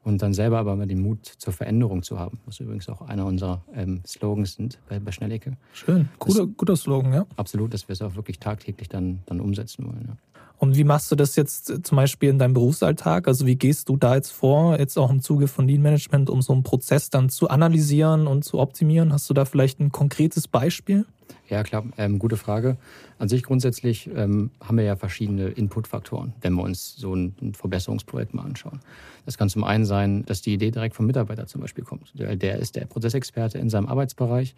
Und dann selber aber mal den Mut zur Veränderung zu haben, was übrigens auch einer unserer ähm, Slogans sind bei, bei Schnellecke. Schön, guter, das, guter Slogan, ja. Absolut, dass wir es auch wirklich tagtäglich dann, dann umsetzen wollen. Ja. Und wie machst du das jetzt äh, zum Beispiel in deinem Berufsalltag? Also wie gehst du da jetzt vor, jetzt auch im Zuge von Lean Management, um so einen Prozess dann zu analysieren und zu optimieren? Hast du da vielleicht ein konkretes Beispiel? Ja, klar, ähm, gute Frage. An sich grundsätzlich ähm, haben wir ja verschiedene Inputfaktoren, wenn wir uns so ein, ein, Verbesserungsprojekt mal anschauen. Das kann zum einen sein, dass die Idee direkt vom Mitarbeiter zum Beispiel kommt. Der, der ist der Prozessexperte in seinem Arbeitsbereich,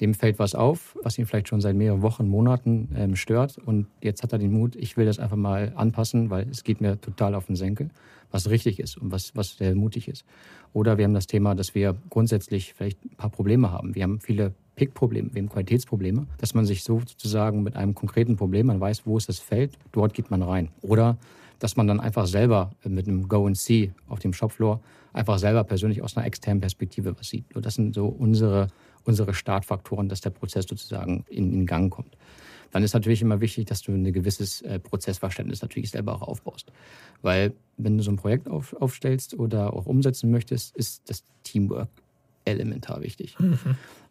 dem fällt was auf, was ihn vielleicht schon seit mehreren Wochen, Monaten ähm, stört und jetzt hat er den Mut, ich will das einfach mal anpassen, weil es geht mir total auf den Senkel, was richtig ist und was, was sehr mutig ist. Oder wir haben das Thema, dass wir grundsätzlich vielleicht ein paar Probleme haben. Wir haben viele Pick-Probleme, wir Qualitätsprobleme, dass man sich so sozusagen mit einem konkreten Problem, man weiß, wo ist das Feld, dort geht man rein. Oder dass man dann einfach selber mit einem Go and See auf dem Shopfloor einfach selber persönlich aus einer externen Perspektive was sieht. Und das sind so unsere, unsere Startfaktoren, dass der Prozess sozusagen in, in Gang kommt. Dann ist natürlich immer wichtig, dass du ein gewisses äh, Prozessverständnis natürlich selber auch aufbaust. Weil wenn du so ein Projekt auf, aufstellst oder auch umsetzen möchtest, ist das Teamwork elementar wichtig. Mhm.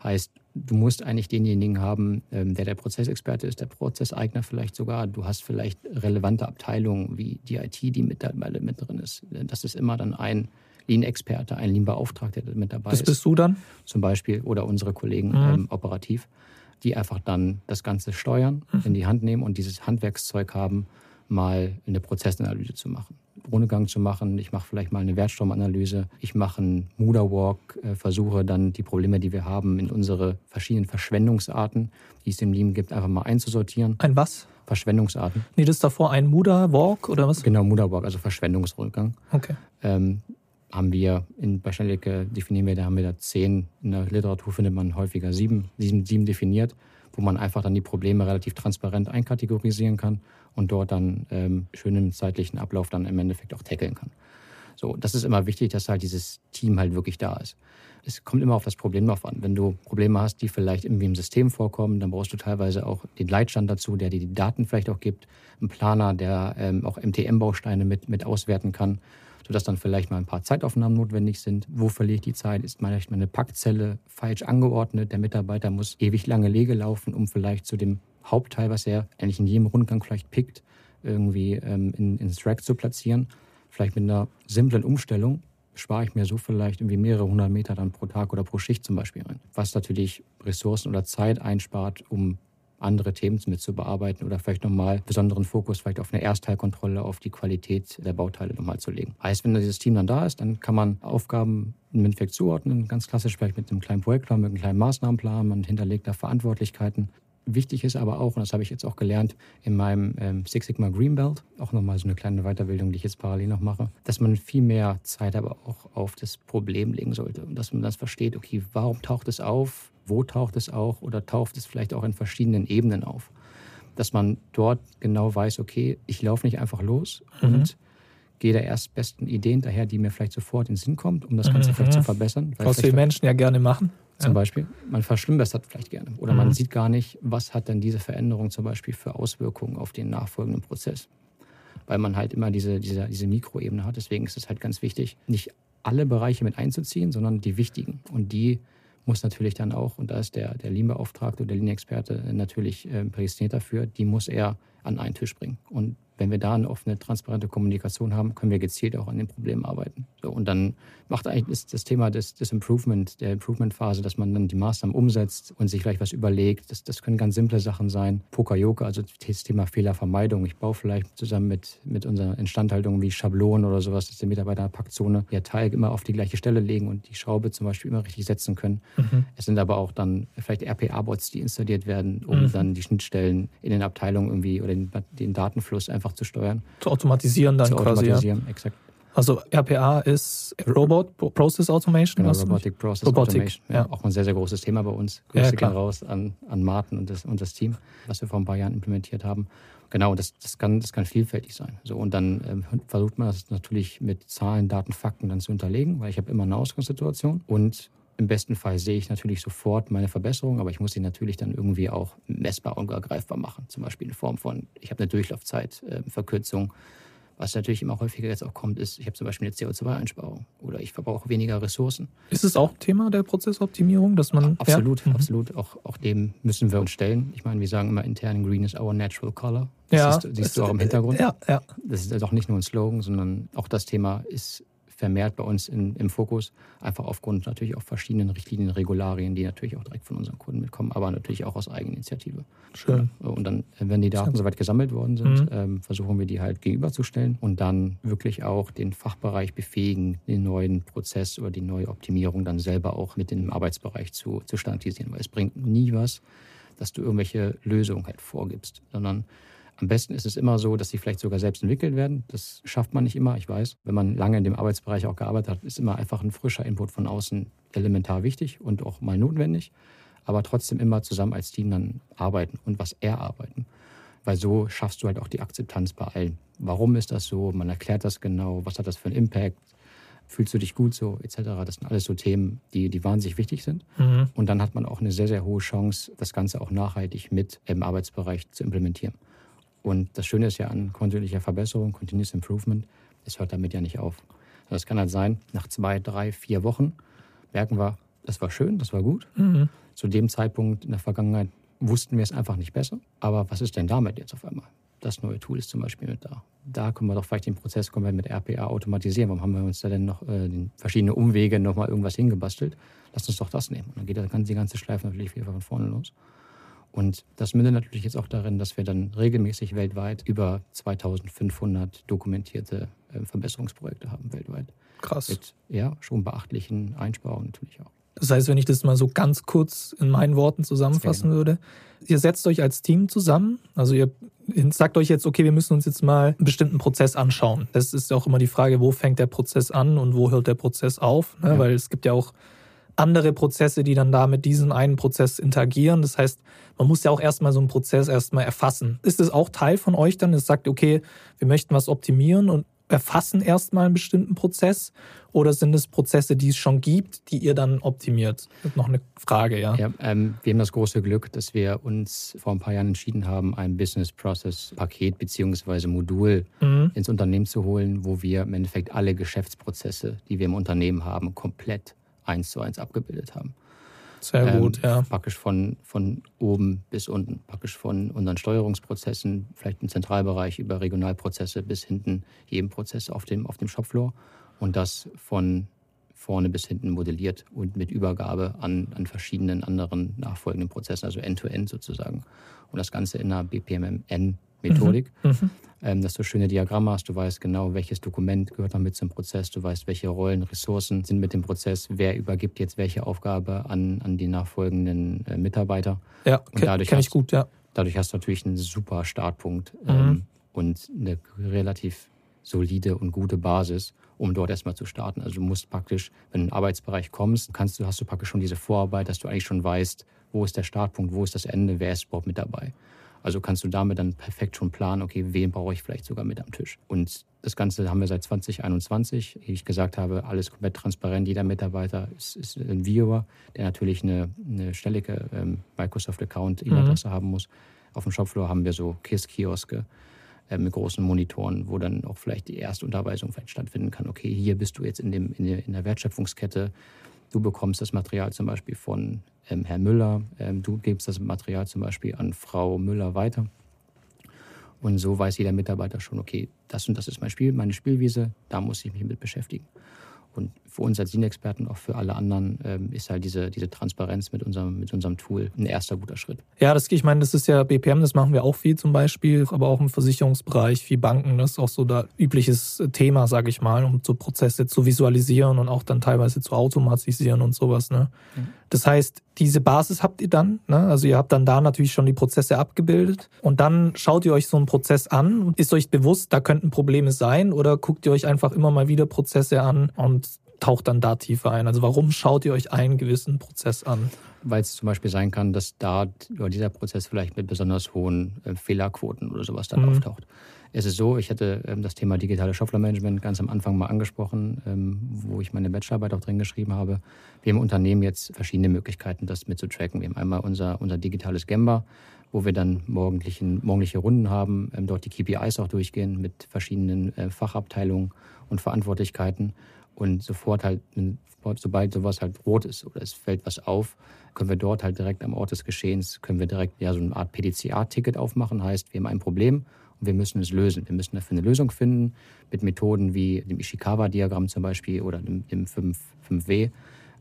Heißt, du musst eigentlich denjenigen haben, ähm, der der Prozessexperte ist, der Prozesseigner vielleicht sogar. Du hast vielleicht relevante Abteilungen wie die IT, die mit, dabei, mit drin ist. Das ist immer dann ein Lean-Experte, ein Lean-Beauftragter, der mit dabei das ist. Das bist du dann? Zum Beispiel. Oder unsere Kollegen mhm. ähm, operativ, die einfach dann das Ganze steuern, mhm. in die Hand nehmen und dieses Handwerkszeug haben, mal eine Prozessanalyse zu machen. Rundgang zu machen. Ich mache vielleicht mal eine Wertstromanalyse. Ich mache einen Muda-Walk, äh, versuche dann die Probleme, die wir haben, in unsere verschiedenen Verschwendungsarten, die es im Lean gibt, einfach mal einzusortieren. Ein was? Verschwendungsarten. Nee, das ist davor ein Muda-Walk oder was? Genau, Muda-Walk, also Verschwendungsrundgang. Okay. Ähm, haben wir in, bei Schnellecke definieren wir, da haben wir da zehn. In der Literatur findet man häufiger sieben, sieben, sieben definiert, wo man einfach dann die Probleme relativ transparent einkategorisieren kann und dort dann ähm, schön im zeitlichen Ablauf dann im Endeffekt auch tackeln kann. So, das ist immer wichtig, dass halt dieses Team halt wirklich da ist. Es kommt immer auf das Problem drauf an. Wenn du Probleme hast, die vielleicht irgendwie im System vorkommen, dann brauchst du teilweise auch den Leitstand dazu, der dir die Daten vielleicht auch gibt, einen Planer, der ähm, auch MTM-Bausteine mit, mit auswerten kann, sodass dann vielleicht mal ein paar Zeitaufnahmen notwendig sind. Wo verliere ich die Zeit? Ist vielleicht meine Packzelle falsch angeordnet? Der Mitarbeiter muss ewig lange Lege laufen, um vielleicht zu dem Hauptteil, was er eigentlich in jedem Rundgang vielleicht pickt, irgendwie ähm, in, ins Track zu platzieren. Vielleicht mit einer simplen Umstellung spare ich mir so vielleicht irgendwie mehrere hundert Meter dann pro Tag oder pro Schicht zum Beispiel rein. Was natürlich Ressourcen oder Zeit einspart, um andere Themen mit zu bearbeiten oder vielleicht nochmal besonderen Fokus vielleicht auf eine Erstteilkontrolle, auf die Qualität der Bauteile nochmal zu legen. Heißt, wenn dieses Team dann da ist, dann kann man Aufgaben im Endeffekt zuordnen, ganz klassisch vielleicht mit einem kleinen Projektplan, mit einem kleinen Maßnahmenplan, man hinterlegt da Verantwortlichkeiten. Wichtig ist aber auch, und das habe ich jetzt auch gelernt in meinem ähm, Six Sigma Green Belt, auch nochmal so eine kleine Weiterbildung, die ich jetzt parallel noch mache, dass man viel mehr Zeit aber auch auf das Problem legen sollte. Und dass man das versteht, okay, warum taucht es auf, wo taucht es auch oder taucht es vielleicht auch in verschiedenen Ebenen auf. Dass man dort genau weiß, okay, ich laufe nicht einfach los mhm. und gehe der erstbesten Idee hinterher, die mir vielleicht sofort in den Sinn kommt, um das Ganze mhm. vielleicht zu verbessern. Was wir Menschen ja gerne machen. Zum ja. Beispiel. Man verschlimmbessert vielleicht gerne. Oder mhm. man sieht gar nicht, was hat denn diese Veränderung zum Beispiel für Auswirkungen auf den nachfolgenden Prozess. Weil man halt immer diese, diese, diese Mikroebene hat. Deswegen ist es halt ganz wichtig, nicht alle Bereiche mit einzuziehen, sondern die wichtigen. Und die muss natürlich dann auch, und da ist der, der Lean-Beauftragte oder der Lean-Experte natürlich äh, prädestiniert dafür, die muss er an einen Tisch bringen. Und wenn wir da eine offene, transparente Kommunikation haben, können wir gezielt auch an den Problemen arbeiten. So, und dann macht eigentlich ist das Thema des, des Improvement, der Improvement-Phase, dass man dann die Maßnahmen umsetzt und sich vielleicht was überlegt. Das, das können ganz simple Sachen sein. Poker-Yoga, also das Thema Fehlervermeidung. Ich baue vielleicht zusammen mit, mit unserer Instandhaltung wie Schablonen oder sowas, dass die Mitarbeiter in der Packzone ihr Teil immer auf die gleiche Stelle legen und die Schraube zum Beispiel immer richtig setzen können. Mhm. Es sind aber auch dann vielleicht RPA-Bots, die installiert werden, um mhm. dann die Schnittstellen in den Abteilungen irgendwie oder den, den Datenfluss einfach zu steuern. Zu automatisieren dann zu quasi. Automatisieren, ja. exakt. Also RPA ist Robot Process Automation. Genau, Robotic Process Robotic, Automation. Ja, ja, Auch ein sehr, sehr großes Thema bei uns. Grüße ja, raus an, an Martin und das, und das Team, was wir vor ein paar Jahren implementiert haben. Genau, das, das, kann, das kann vielfältig sein. So, und dann ähm, versucht man das natürlich mit Zahlen, Daten, Fakten dann zu unterlegen, weil ich habe immer eine Ausgangssituation. Und im besten Fall sehe ich natürlich sofort meine Verbesserung, aber ich muss sie natürlich dann irgendwie auch messbar und greifbar machen. Zum Beispiel in Form von, ich habe eine Durchlaufzeitverkürzung. Äh, was natürlich immer häufiger jetzt auch kommt, ist, ich habe zum Beispiel eine CO2-Einsparung oder ich verbrauche weniger Ressourcen. Ist es auch Thema der Prozessoptimierung, dass man. Absolut, ja? Mhm. absolut. Auch, auch dem müssen wir uns stellen. Ich meine, wir sagen immer intern, Green is our natural color. Das ja, siehst, siehst du auch im Hintergrund. Ja, ja. Das ist auch nicht nur ein Slogan, sondern auch das Thema ist vermehrt bei uns in, im Fokus, einfach aufgrund natürlich auch verschiedenen Richtlinien, Regularien, die natürlich auch direkt von unseren Kunden mitkommen, aber natürlich auch aus Eigeninitiative. Schön. Und dann, wenn die Daten soweit gesammelt worden sind, mhm. ähm, versuchen wir die halt gegenüberzustellen und dann wirklich auch den Fachbereich befähigen, den neuen Prozess oder die neue Optimierung dann selber auch mit dem Arbeitsbereich zu, zu standardisieren, weil es bringt nie was, dass du irgendwelche Lösungen halt vorgibst, sondern am besten ist es immer so, dass sie vielleicht sogar selbst entwickelt werden. Das schafft man nicht immer, ich weiß. Wenn man lange in dem Arbeitsbereich auch gearbeitet hat, ist immer einfach ein frischer Input von außen elementar wichtig und auch mal notwendig. Aber trotzdem immer zusammen als Team dann arbeiten und was erarbeiten. Weil so schaffst du halt auch die Akzeptanz bei allen. Warum ist das so? Man erklärt das genau. Was hat das für einen Impact? Fühlst du dich gut so, etc. Das sind alles so Themen, die, die wahnsinnig wichtig sind. Mhm. Und dann hat man auch eine sehr, sehr hohe Chance, das Ganze auch nachhaltig mit im Arbeitsbereich zu implementieren. Und das Schöne ist ja an kontinuierlicher Verbesserung, Continuous Improvement, es hört damit ja nicht auf. Das kann halt sein, nach zwei, drei, vier Wochen merken wir, das war schön, das war gut. Mhm. Zu dem Zeitpunkt in der Vergangenheit wussten wir es einfach nicht besser. Aber was ist denn damit jetzt auf einmal? Das neue Tool ist zum Beispiel mit da. Da können wir doch vielleicht den Prozess komplett mit RPA automatisieren. Warum haben wir uns da denn noch äh, verschiedene Umwege nochmal irgendwas hingebastelt? Lass uns doch das nehmen. Und dann geht das, die ganze Schleife natürlich wieder von vorne los. Und das mündet natürlich jetzt auch darin, dass wir dann regelmäßig weltweit über 2500 dokumentierte äh, Verbesserungsprojekte haben weltweit. Krass. Mit ja, schon beachtlichen Einsparungen natürlich auch. Das heißt, wenn ich das mal so ganz kurz in meinen Worten zusammenfassen würde, ihr setzt euch als Team zusammen, also ihr sagt euch jetzt, okay, wir müssen uns jetzt mal einen bestimmten Prozess anschauen. Das ist ja auch immer die Frage, wo fängt der Prozess an und wo hört der Prozess auf, ne? ja. weil es gibt ja auch andere Prozesse, die dann da mit diesem einen Prozess interagieren. Das heißt, man muss ja auch erstmal so einen Prozess erstmal erfassen. Ist es auch Teil von euch dann, das sagt, okay, wir möchten was optimieren und erfassen erstmal einen bestimmten Prozess? Oder sind es Prozesse, die es schon gibt, die ihr dann optimiert? Das ist noch eine Frage, ja. ja ähm, wir haben das große Glück, dass wir uns vor ein paar Jahren entschieden haben, ein Business Process Paket bzw. Modul mhm. ins Unternehmen zu holen, wo wir im Endeffekt alle Geschäftsprozesse, die wir im Unternehmen haben, komplett eins zu eins abgebildet haben. Sehr ähm, gut, ja. Praktisch von, von oben bis unten, praktisch von unseren Steuerungsprozessen, vielleicht im Zentralbereich über Regionalprozesse bis hinten jedem Prozess auf dem, auf dem Shopfloor und das von vorne bis hinten modelliert und mit Übergabe an, an verschiedenen anderen nachfolgenden Prozessen, also End-to-End -End sozusagen. Und das Ganze in einer BPMN-Methodik. Mhm. Mhm ähm, dass du schöne Diagramme hast, du weißt genau, welches Dokument gehört noch mit zum Prozess, du weißt, welche Rollen, Ressourcen sind mit dem Prozess, wer übergibt jetzt welche Aufgabe an, an die nachfolgenden äh, Mitarbeiter. Ja, kenne kenn ich gut, ja. Dadurch hast du natürlich einen super Startpunkt mhm. ähm, und eine relativ solide und gute Basis, um dort erstmal zu starten. Also du musst praktisch, wenn du in den Arbeitsbereich kommst, kannst du, hast du praktisch schon diese Vorarbeit, dass du eigentlich schon weißt, wo ist der Startpunkt, wo ist das Ende, wer ist überhaupt mit dabei. Also kannst du damit dann perfekt schon planen, okay, wen brauche ich vielleicht sogar mit am Tisch. Und das Ganze haben wir seit 2021. Wie ich gesagt habe, alles komplett transparent. Jeder Mitarbeiter ist, ist ein Viewer, der natürlich eine, eine stellige ähm, Microsoft-Account-E-Mail-Adresse mhm. haben muss. Auf dem Shopfloor haben wir so KISS-Kioske äh, mit großen Monitoren, wo dann auch vielleicht die erste Unterweisung vielleicht stattfinden kann. Okay, hier bist du jetzt in, dem, in, der, in der Wertschöpfungskette. Du bekommst das Material zum Beispiel von ähm, Herr Müller, ähm, du gibst das Material zum Beispiel an Frau Müller weiter. Und so weiß jeder Mitarbeiter schon, okay, das und das ist mein Spiel, meine Spielwiese, da muss ich mich mit beschäftigen. Und für uns als Sin-Experten, auch für alle anderen, ähm, ist halt diese, diese Transparenz mit unserem, mit unserem Tool ein erster guter Schritt. Ja, das, ich meine, das ist ja BPM, das machen wir auch viel zum Beispiel, aber auch im Versicherungsbereich, wie Banken, das ist auch so da übliches Thema, sage ich mal, um so Prozesse zu visualisieren und auch dann teilweise zu automatisieren und sowas. Ne? Mhm. Das heißt, diese Basis habt ihr dann, ne? also ihr habt dann da natürlich schon die Prozesse abgebildet und dann schaut ihr euch so einen Prozess an und ist euch bewusst, da könnten Probleme sein oder guckt ihr euch einfach immer mal wieder Prozesse an und taucht dann da tiefer ein? Also warum schaut ihr euch einen gewissen Prozess an? Weil es zum Beispiel sein kann, dass da oder dieser Prozess vielleicht mit besonders hohen äh, Fehlerquoten oder sowas dann mhm. auftaucht. Es ist so, ich hatte ähm, das Thema digitale Shopfloor-Management ganz am Anfang mal angesprochen, ähm, wo ich meine Bachelorarbeit auch drin geschrieben habe. Wir haben im Unternehmen jetzt verschiedene Möglichkeiten, das mitzutracken. Wir haben einmal unser, unser digitales Gemba, wo wir dann morgendlichen, morgendliche Runden haben, ähm, dort die KPIs auch durchgehen mit verschiedenen äh, Fachabteilungen und Verantwortlichkeiten. Und sofort halt, sobald sowas halt rot ist oder es fällt was auf, können wir dort halt direkt am Ort des Geschehens, können wir direkt ja so eine Art PDCA-Ticket aufmachen. Heißt, wir haben ein Problem und wir müssen es lösen. Wir müssen dafür eine Lösung finden mit Methoden wie dem Ishikawa-Diagramm zum Beispiel oder dem, dem 5, 5W.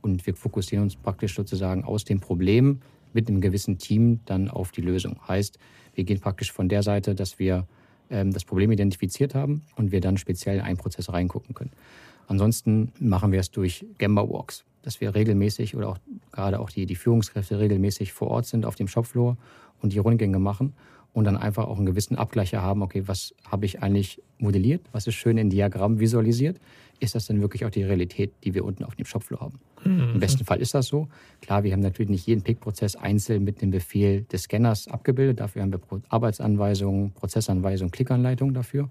Und wir fokussieren uns praktisch sozusagen aus dem Problem mit einem gewissen Team dann auf die Lösung. Heißt, wir gehen praktisch von der Seite, dass wir ähm, das Problem identifiziert haben und wir dann speziell in einen Prozess reingucken können. Ansonsten machen wir es durch Gemba Walks, dass wir regelmäßig oder auch gerade auch die, die Führungskräfte regelmäßig vor Ort sind auf dem Shopfloor und die Rundgänge machen und dann einfach auch einen gewissen Abgleich haben, okay, was habe ich eigentlich modelliert, was ist schön in Diagramm visualisiert, ist das denn wirklich auch die Realität, die wir unten auf dem Shopfloor haben? Mhm. Im besten Fall ist das so. Klar, wir haben natürlich nicht jeden Pick-Prozess einzeln mit dem Befehl des Scanners abgebildet, dafür haben wir Arbeitsanweisungen, Prozessanweisungen, Klickanleitungen dafür.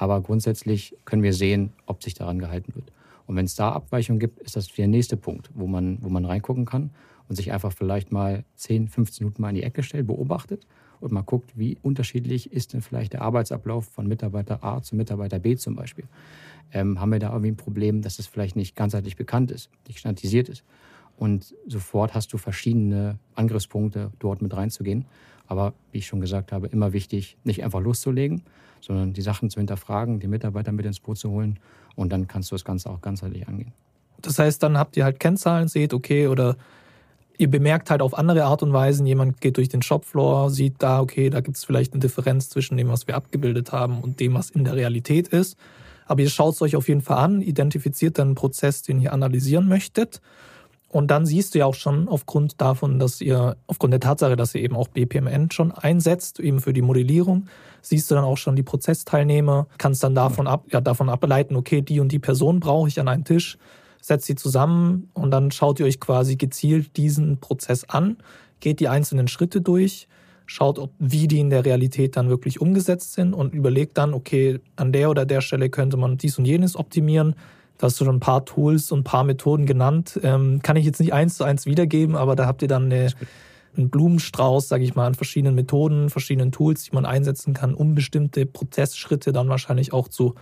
Aber grundsätzlich können wir sehen, ob sich daran gehalten wird. Und wenn es da Abweichungen gibt, ist das der nächste Punkt, wo man, wo man reingucken kann und sich einfach vielleicht mal 10, 15 Minuten mal in die Ecke stellt, beobachtet und mal guckt, wie unterschiedlich ist denn vielleicht der Arbeitsablauf von Mitarbeiter A zu Mitarbeiter B zum Beispiel. Ähm, haben wir da irgendwie ein Problem, dass es vielleicht nicht ganzheitlich bekannt ist, nicht standardisiert ist. Und sofort hast du verschiedene Angriffspunkte, dort mit reinzugehen. Aber wie ich schon gesagt habe, immer wichtig, nicht einfach loszulegen, sondern die Sachen zu hinterfragen, die Mitarbeiter mit ins Boot zu holen und dann kannst du das Ganze auch ganzheitlich angehen. Das heißt, dann habt ihr halt Kennzahlen, seht, okay, oder ihr bemerkt halt auf andere Art und Weise, jemand geht durch den Shopfloor, sieht da, okay, da gibt es vielleicht eine Differenz zwischen dem, was wir abgebildet haben und dem, was in der Realität ist. Aber ihr schaut es euch auf jeden Fall an, identifiziert dann einen Prozess, den ihr analysieren möchtet und dann siehst du ja auch schon aufgrund davon, dass ihr, aufgrund der Tatsache, dass ihr eben auch BPMN schon einsetzt, eben für die Modellierung, siehst du dann auch schon die Prozessteilnehmer, kannst dann davon ab, ja, davon ableiten, okay, die und die Person brauche ich an einen Tisch, setzt sie zusammen und dann schaut ihr euch quasi gezielt diesen Prozess an, geht die einzelnen Schritte durch, schaut, ob, wie die in der Realität dann wirklich umgesetzt sind und überlegt dann, okay, an der oder der Stelle könnte man dies und jenes optimieren, da hast du schon ein paar Tools und ein paar Methoden genannt. Ähm, kann ich jetzt nicht eins zu eins wiedergeben, aber da habt ihr dann eine, einen Blumenstrauß, sage ich mal, an verschiedenen Methoden, verschiedenen Tools, die man einsetzen kann, um bestimmte Prozessschritte dann wahrscheinlich auch zu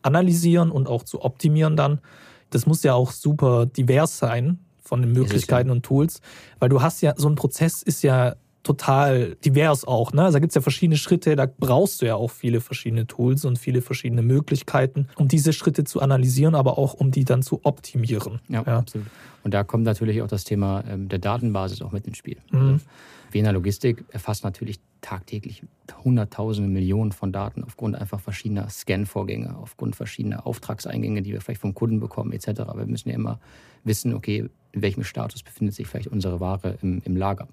analysieren und auch zu optimieren dann. Das muss ja auch super divers sein von den Möglichkeiten und Tools, weil du hast ja, so ein Prozess ist ja total divers auch. Ne? Also da gibt es ja verschiedene Schritte, da brauchst du ja auch viele verschiedene Tools und viele verschiedene Möglichkeiten, um diese Schritte zu analysieren, aber auch um die dann zu optimieren. Ja, ja. absolut. Und da kommt natürlich auch das Thema ähm, der Datenbasis auch mit ins Spiel. Mhm. Also, Wiener Logistik erfasst natürlich tagtäglich Hunderttausende, Millionen von Daten aufgrund einfach verschiedener Scan-Vorgänge, aufgrund verschiedener Auftragseingänge, die wir vielleicht vom Kunden bekommen etc. Wir müssen ja immer wissen, okay, in welchem Status befindet sich vielleicht unsere Ware im, im Lager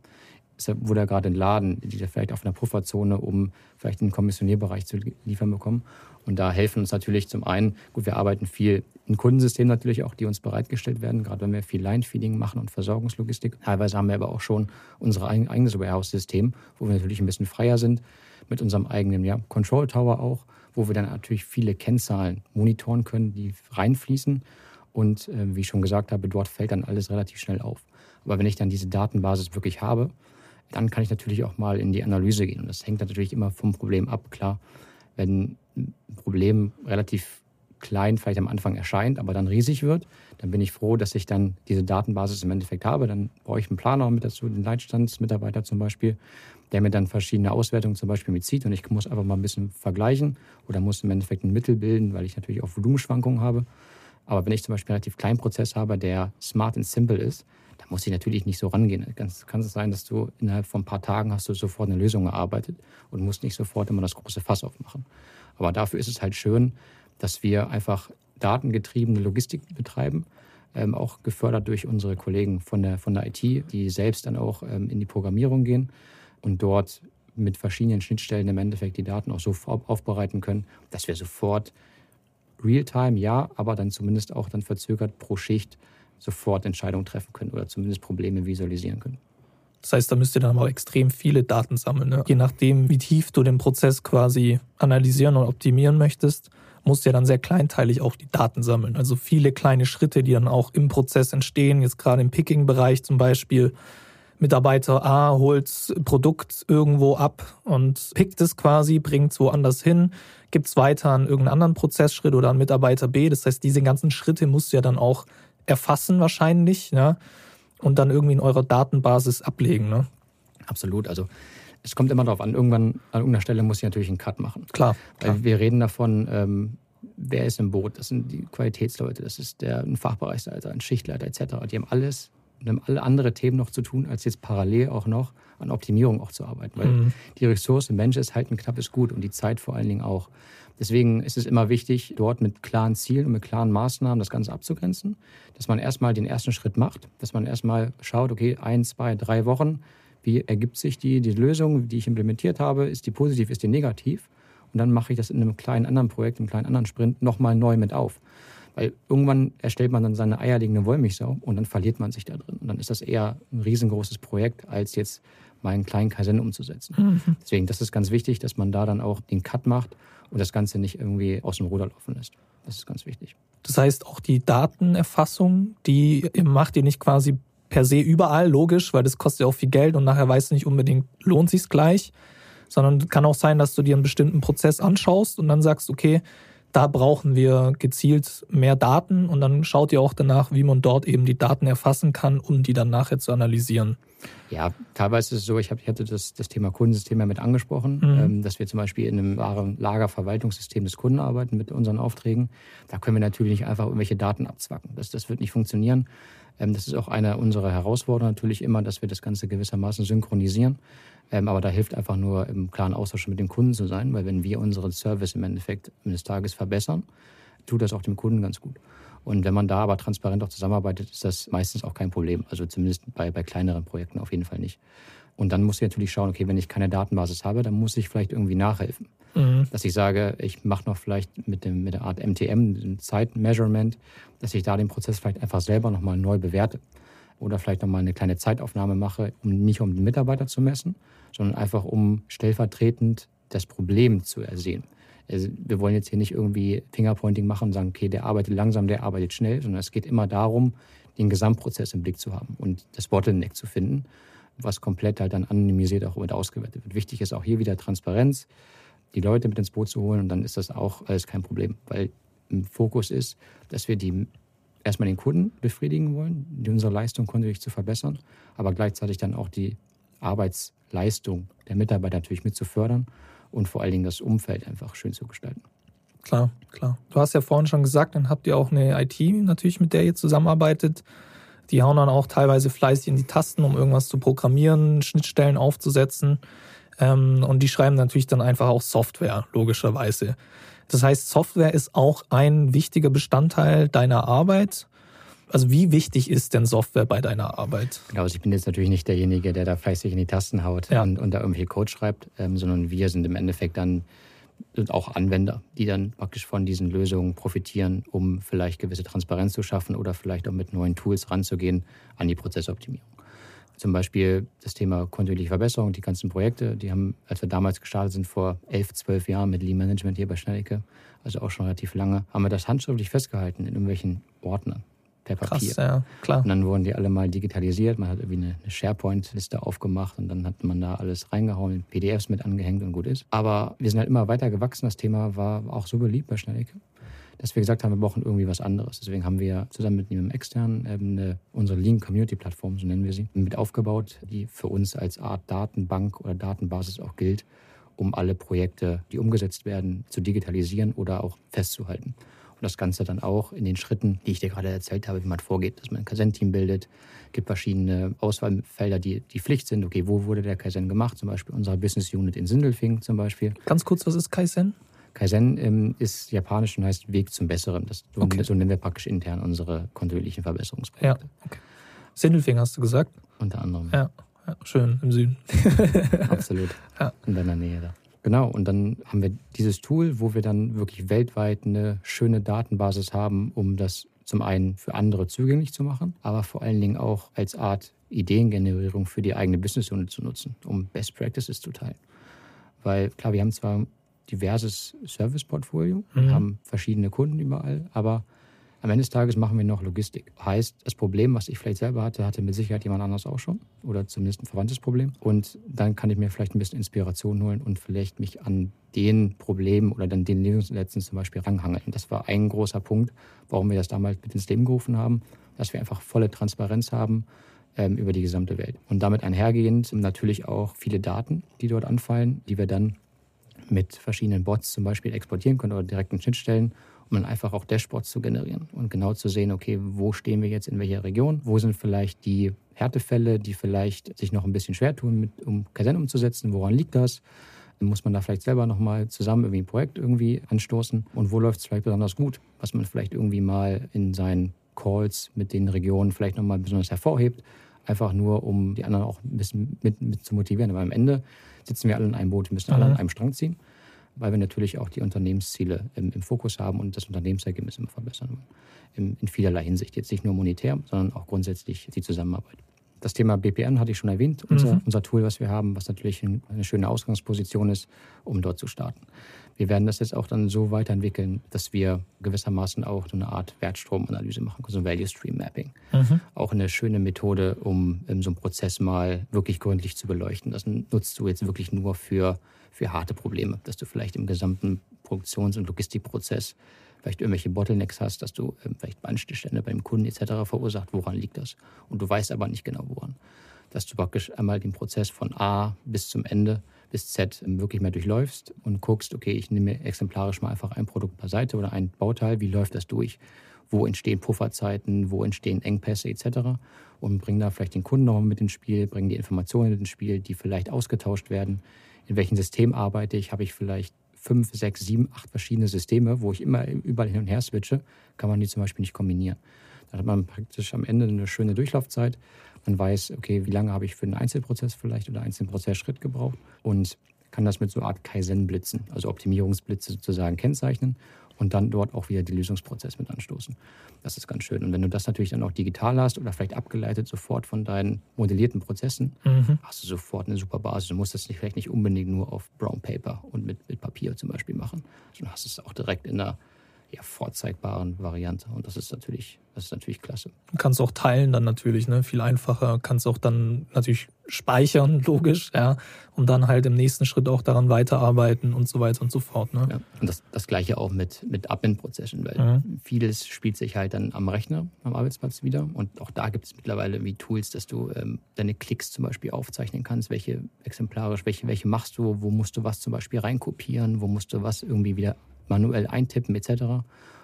wurde er gerade entladen, die da vielleicht auf einer Pufferzone, um vielleicht in den Kommissionierbereich zu liefern bekommen. Und da helfen uns natürlich zum einen, gut, wir arbeiten viel in Kundensystemen natürlich auch, die uns bereitgestellt werden, gerade wenn wir viel Line-Feeding machen und Versorgungslogistik. Teilweise haben wir aber auch schon unser eigenes Warehouse-System, wo wir natürlich ein bisschen freier sind, mit unserem eigenen ja, Control Tower auch, wo wir dann natürlich viele Kennzahlen monitoren können, die reinfließen. Und äh, wie ich schon gesagt habe, dort fällt dann alles relativ schnell auf. Aber wenn ich dann diese Datenbasis wirklich habe, dann kann ich natürlich auch mal in die Analyse gehen. Und das hängt natürlich immer vom Problem ab. Klar, wenn ein Problem relativ klein vielleicht am Anfang erscheint, aber dann riesig wird, dann bin ich froh, dass ich dann diese Datenbasis im Endeffekt habe. Dann brauche ich einen Planer mit dazu, den Leitstandsmitarbeiter zum Beispiel, der mir dann verschiedene Auswertungen zum Beispiel mitzieht und ich muss einfach mal ein bisschen vergleichen oder muss im Endeffekt ein Mittel bilden, weil ich natürlich auch Volumenschwankungen habe. Aber wenn ich zum Beispiel einen relativ kleinen Prozess habe, der smart und simple ist, da muss ich natürlich nicht so rangehen. Ganz kann es sein, dass du innerhalb von ein paar Tagen hast du sofort eine Lösung erarbeitet und musst nicht sofort immer das große Fass aufmachen. Aber dafür ist es halt schön, dass wir einfach datengetriebene Logistik betreiben, ähm, auch gefördert durch unsere Kollegen von der, von der IT, die selbst dann auch ähm, in die Programmierung gehen und dort mit verschiedenen Schnittstellen im Endeffekt die Daten auch so aufbereiten können, dass wir sofort Realtime, ja, aber dann zumindest auch dann verzögert pro Schicht sofort Entscheidungen treffen können oder zumindest Probleme visualisieren können. Das heißt, da müsst ihr dann auch extrem viele Daten sammeln. Ne? Je nachdem, wie tief du den Prozess quasi analysieren und optimieren möchtest, musst du ja dann sehr kleinteilig auch die Daten sammeln. Also viele kleine Schritte, die dann auch im Prozess entstehen, jetzt gerade im Picking-Bereich zum Beispiel. Mitarbeiter A holt Produkt irgendwo ab und pickt es quasi, bringt es woanders hin, gibt es weiter an irgendeinen anderen Prozessschritt oder an Mitarbeiter B. Das heißt, diese ganzen Schritte musst du ja dann auch erfassen wahrscheinlich ja, und dann irgendwie in eurer Datenbasis ablegen. Ne? Absolut. Also es kommt immer darauf an, irgendwann an irgendeiner Stelle muss ich natürlich einen Cut machen. Klar. klar. Weil wir reden davon, ähm, wer ist im Boot? Das sind die Qualitätsleute, das ist der ein Fachbereichsleiter, ein Schichtleiter etc. Die haben alles und haben alle andere Themen noch zu tun, als jetzt parallel auch noch an Optimierung auch zu arbeiten. Weil mhm. die Ressource Mensch ist halt ein knappes Gut und die Zeit vor allen Dingen auch. Deswegen ist es immer wichtig, dort mit klaren Zielen und mit klaren Maßnahmen das Ganze abzugrenzen, dass man erstmal den ersten Schritt macht, dass man erstmal schaut, okay, ein, zwei, drei Wochen, wie ergibt sich die, die Lösung, die ich implementiert habe, ist die positiv, ist die negativ? Und dann mache ich das in einem kleinen anderen Projekt, einem kleinen anderen Sprint nochmal neu mit auf. Weil irgendwann erstellt man dann seine eierlegende Wollmilchsau und dann verliert man sich da drin. Und dann ist das eher ein riesengroßes Projekt, als jetzt mal einen kleinen Kaizen umzusetzen. Mhm. Deswegen, das ist ganz wichtig, dass man da dann auch den Cut macht und das Ganze nicht irgendwie aus dem Ruder laufen lässt. Das ist ganz wichtig. Das heißt, auch die Datenerfassung, die macht ihr nicht quasi per se überall, logisch, weil das kostet ja auch viel Geld und nachher weißt du nicht unbedingt, lohnt sich's gleich, sondern kann auch sein, dass du dir einen bestimmten Prozess anschaust und dann sagst, okay, da brauchen wir gezielt mehr Daten und dann schaut ihr auch danach, wie man dort eben die Daten erfassen kann, um die dann nachher zu analysieren. Ja, teilweise ist es so, ich, hab, ich hatte das, das Thema Kundensystem ja mit angesprochen, mhm. ähm, dass wir zum Beispiel in einem wahren Lagerverwaltungssystem des Kunden arbeiten mit unseren Aufträgen. Da können wir natürlich nicht einfach irgendwelche Daten abzwacken. Das, das wird nicht funktionieren. Ähm, das ist auch eine unserer Herausforderungen natürlich immer, dass wir das Ganze gewissermaßen synchronisieren. Ähm, aber da hilft einfach nur im klaren Austausch mit dem Kunden zu sein, weil wenn wir unseren Service im Endeffekt eines Tages verbessern, tut das auch dem Kunden ganz gut. Und wenn man da aber transparent auch zusammenarbeitet, ist das meistens auch kein Problem. Also zumindest bei, bei kleineren Projekten auf jeden Fall nicht. Und dann muss ich natürlich schauen, okay, wenn ich keine Datenbasis habe, dann muss ich vielleicht irgendwie nachhelfen. Mhm. Dass ich sage, ich mache noch vielleicht mit, dem, mit der Art MTM, dem Zeitmeasurement, dass ich da den Prozess vielleicht einfach selber nochmal neu bewerte. Oder vielleicht nochmal eine kleine Zeitaufnahme mache, um nicht um den Mitarbeiter zu messen, sondern einfach um stellvertretend das Problem zu ersehen. Also wir wollen jetzt hier nicht irgendwie Fingerpointing machen und sagen, okay, der arbeitet langsam, der arbeitet schnell, sondern es geht immer darum, den Gesamtprozess im Blick zu haben und das Bottleneck zu finden, was komplett halt dann anonymisiert auch mit ausgewertet wird. Wichtig ist auch hier wieder Transparenz, die Leute mit ins Boot zu holen und dann ist das auch alles kein Problem, weil im Fokus ist, dass wir die erstmal den Kunden befriedigen wollen, unsere Leistung kontinuierlich zu verbessern, aber gleichzeitig dann auch die Arbeitsleistung der Mitarbeiter natürlich mit zu fördern und vor allen Dingen das Umfeld einfach schön zu gestalten. Klar, klar. Du hast ja vorhin schon gesagt, dann habt ihr auch eine IT natürlich, mit der ihr zusammenarbeitet. Die hauen dann auch teilweise fleißig in die Tasten, um irgendwas zu programmieren, Schnittstellen aufzusetzen. Ähm, und die schreiben natürlich dann einfach auch Software, logischerweise. Das heißt, Software ist auch ein wichtiger Bestandteil deiner Arbeit. Also wie wichtig ist denn Software bei deiner Arbeit? Genau, also ich bin jetzt natürlich nicht derjenige, der da fleißig in die Tasten haut ja. und, und, da irgendwelche Code schreibt, ähm, sondern wir sind im Endeffekt dann auch Anwender, die dann praktisch von diesen Lösungen profitieren, um vielleicht gewisse Transparenz zu schaffen oder vielleicht auch mit neuen Tools ranzugehen an die Prozessoptimierung. Zum Beispiel das Thema kontinuierliche Verbesserung, die ganzen Projekte, die haben, als wir damals gestartet sind, vor elf, zwölf Jahren mit Lean Management hier bei Schnellicke, also auch schon relativ lange, haben wir das handschriftlich festgehalten in irgendwelchen Ordnern per Papier. Krass, ja, klar. Und dann wurden die alle mal digitalisiert. Man hat irgendwie eine, SharePoint-Liste aufgemacht und dann hat man da alles reingehauen, PDFs mit angehängt und gut ist. Aber wir sind halt immer weiter gewachsen. Das Thema war auch so beliebt bei Schnellicke, dass wir gesagt haben, wir brauchen irgendwie was anderes. Deswegen haben wir zusammen mit einem externen eine, unsere Lean Community Plattform, so nennen wir sie, mit aufgebaut, die für uns als Art Datenbank oder Datenbasis auch gilt, um alle Projekte, die umgesetzt werden, zu digitalisieren oder auch festzuhalten. Und das Ganze dann auch in den Schritten, die ich dir gerade erzählt habe, wie man vorgeht, dass man ein Kaizen-Team bildet. Gibt verschiedene Auswahlfelder, die, die Pflicht sind. Okay, wo wurde der Kaizen gemacht? Zum Beispiel unsere Business Unit in Sindelfing zum Beispiel. Ganz kurz, was ist Kaizen? Kaizen ähm, ist japanisch und heißt Weg zum Besseren. Das, so, okay. so nennen wir praktisch intern unsere kontinuierlichen Verbesserungsprojekte. Ja, okay. Sindelfing hast du gesagt? Unter anderem. Ja, ja schön im Süden. (laughs) Absolut. Ja. In deiner Nähe da. Genau, und dann haben wir dieses Tool, wo wir dann wirklich weltweit eine schöne Datenbasis haben, um das zum einen für andere zugänglich zu machen, aber vor allen Dingen auch als Art Ideengenerierung für die eigene Business Unit zu nutzen, um Best Practices zu teilen. Weil klar, wir haben zwar diverses Service-Portfolio, mhm. haben verschiedene Kunden überall, aber am Ende des Tages machen wir noch Logistik. Heißt, das Problem, was ich vielleicht selber hatte, hatte mit Sicherheit jemand anderes auch schon oder zumindest ein verwandtes Problem. Und dann kann ich mir vielleicht ein bisschen Inspiration holen und vielleicht mich an den Problemen oder dann den Lösungssätzen zum Beispiel ranhangeln. Und das war ein großer Punkt, warum wir das damals mit ins Leben gerufen haben, dass wir einfach volle Transparenz haben ähm, über die gesamte Welt. Und damit einhergehend natürlich auch viele Daten, die dort anfallen, die wir dann mit verschiedenen Bots zum Beispiel exportieren können oder direkten Schnittstellen um dann einfach auch Dashboards zu generieren und genau zu sehen, okay, wo stehen wir jetzt in welcher Region, wo sind vielleicht die Härtefälle, die vielleicht sich noch ein bisschen schwer tun, mit, um Kaizen umzusetzen, woran liegt das? Muss man da vielleicht selber nochmal zusammen irgendwie ein Projekt irgendwie anstoßen? Und wo läuft es vielleicht besonders gut, was man vielleicht irgendwie mal in seinen Calls mit den Regionen vielleicht nochmal besonders hervorhebt? Einfach nur, um die anderen auch ein bisschen mit, mit zu motivieren. Aber am Ende sitzen wir alle in einem Boot, wir müssen alle an einem Strang ziehen weil wir natürlich auch die Unternehmensziele im, im Fokus haben und das Unternehmensergebnis immer verbessern wollen. In, in vielerlei Hinsicht, jetzt nicht nur monetär, sondern auch grundsätzlich die Zusammenarbeit. Das Thema BPN hatte ich schon erwähnt, unser, mhm. unser Tool, was wir haben, was natürlich eine schöne Ausgangsposition ist, um dort zu starten. Wir werden das jetzt auch dann so weiterentwickeln, dass wir gewissermaßen auch eine Art Wertstromanalyse machen, so ein Value Stream Mapping. Mhm. Auch eine schöne Methode, um so einen Prozess mal wirklich gründlich zu beleuchten. Das nutzt du jetzt wirklich nur für für harte Probleme, dass du vielleicht im gesamten Produktions- und Logistikprozess vielleicht irgendwelche Bottlenecks hast, dass du ähm, vielleicht Anstände beim Kunden etc. verursacht. Woran liegt das? Und du weißt aber nicht genau woran. Dass du praktisch einmal den Prozess von A bis zum Ende bis Z ähm, wirklich mal durchläufst und guckst, okay, ich nehme exemplarisch mal einfach ein Produkt beiseite oder ein Bauteil, wie läuft das durch? Wo entstehen Pufferzeiten, wo entstehen Engpässe etc. Und bring da vielleicht den Kunden nochmal mit ins Spiel, bring die Informationen ins Spiel, die vielleicht ausgetauscht werden in welchem System arbeite ich, habe ich vielleicht fünf, sechs, sieben, acht verschiedene Systeme, wo ich immer überall hin und her switche, kann man die zum Beispiel nicht kombinieren. Dann hat man praktisch am Ende eine schöne Durchlaufzeit. Man weiß, okay, wie lange habe ich für einen Einzelprozess vielleicht oder einzelnen Prozessschritt gebraucht und kann das mit so einer Art Kaizen-Blitzen, also Optimierungsblitze sozusagen kennzeichnen und dann dort auch wieder den Lösungsprozess mit anstoßen. Das ist ganz schön. Und wenn du das natürlich dann auch digital hast oder vielleicht abgeleitet sofort von deinen modellierten Prozessen, mhm. hast du sofort eine super Basis. Du musst das nicht, vielleicht nicht unbedingt nur auf Brown Paper und mit, mit Papier zum Beispiel machen, sondern hast es auch direkt in der ja, vorzeigbaren Variante. Und das ist natürlich, das ist natürlich klasse. Du kannst auch teilen dann natürlich, ne? Viel einfacher. Kannst auch dann natürlich speichern, (laughs) logisch, ja. Und dann halt im nächsten Schritt auch daran weiterarbeiten und so weiter und so fort. Ne? Ja, und das, das gleiche auch mit, mit Admin-Prozessen, weil mhm. vieles spielt sich halt dann am Rechner, am Arbeitsplatz wieder. Und auch da gibt es mittlerweile wie Tools, dass du ähm, deine Klicks zum Beispiel aufzeichnen kannst, welche exemplarisch, welche, welche machst du, wo musst du was zum Beispiel reinkopieren, wo musst du was irgendwie wieder manuell eintippen etc.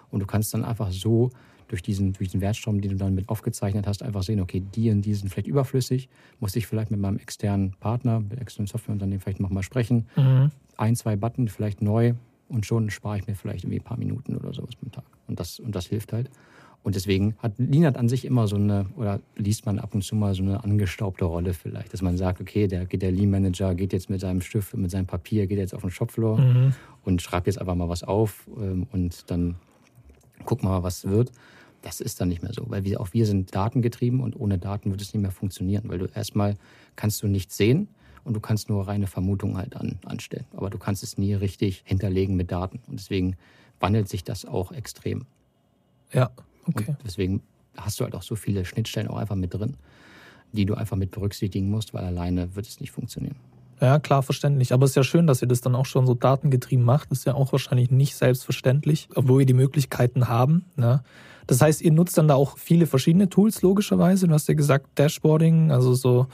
Und du kannst dann einfach so durch diesen, durch diesen Wertstrom, den du dann mit aufgezeichnet hast, einfach sehen, okay, die und die sind vielleicht überflüssig, muss ich vielleicht mit meinem externen Partner, mit externen Softwareunternehmen vielleicht nochmal sprechen. Mhm. Ein, zwei Button vielleicht neu und schon spare ich mir vielleicht irgendwie ein paar Minuten oder sowas pro Tag. Und das, und das hilft halt. Und deswegen hat Lean an sich immer so eine, oder liest man ab und zu mal so eine angestaubte Rolle vielleicht, dass man sagt, okay, der, der Lean Manager geht jetzt mit seinem Stift, mit seinem Papier, geht jetzt auf den Shopfloor mhm. und schreibt jetzt einfach mal was auf ähm, und dann wir mal, was wird. Das ist dann nicht mehr so, weil wir, auch wir sind datengetrieben und ohne Daten wird es nicht mehr funktionieren, weil du erstmal kannst du nichts sehen und du kannst nur reine Vermutungen halt an, anstellen. Aber du kannst es nie richtig hinterlegen mit Daten. Und deswegen wandelt sich das auch extrem. Ja, okay. Und deswegen hast du halt auch so viele Schnittstellen auch einfach mit drin, die du einfach mit berücksichtigen musst, weil alleine wird es nicht funktionieren. Ja, klar, verständlich. Aber es ist ja schön, dass ihr das dann auch schon so datengetrieben macht. Das ist ja auch wahrscheinlich nicht selbstverständlich, obwohl wir die Möglichkeiten haben. Ne? Das heißt, ihr nutzt dann da auch viele verschiedene Tools, logischerweise. Du hast ja gesagt, Dashboarding, also so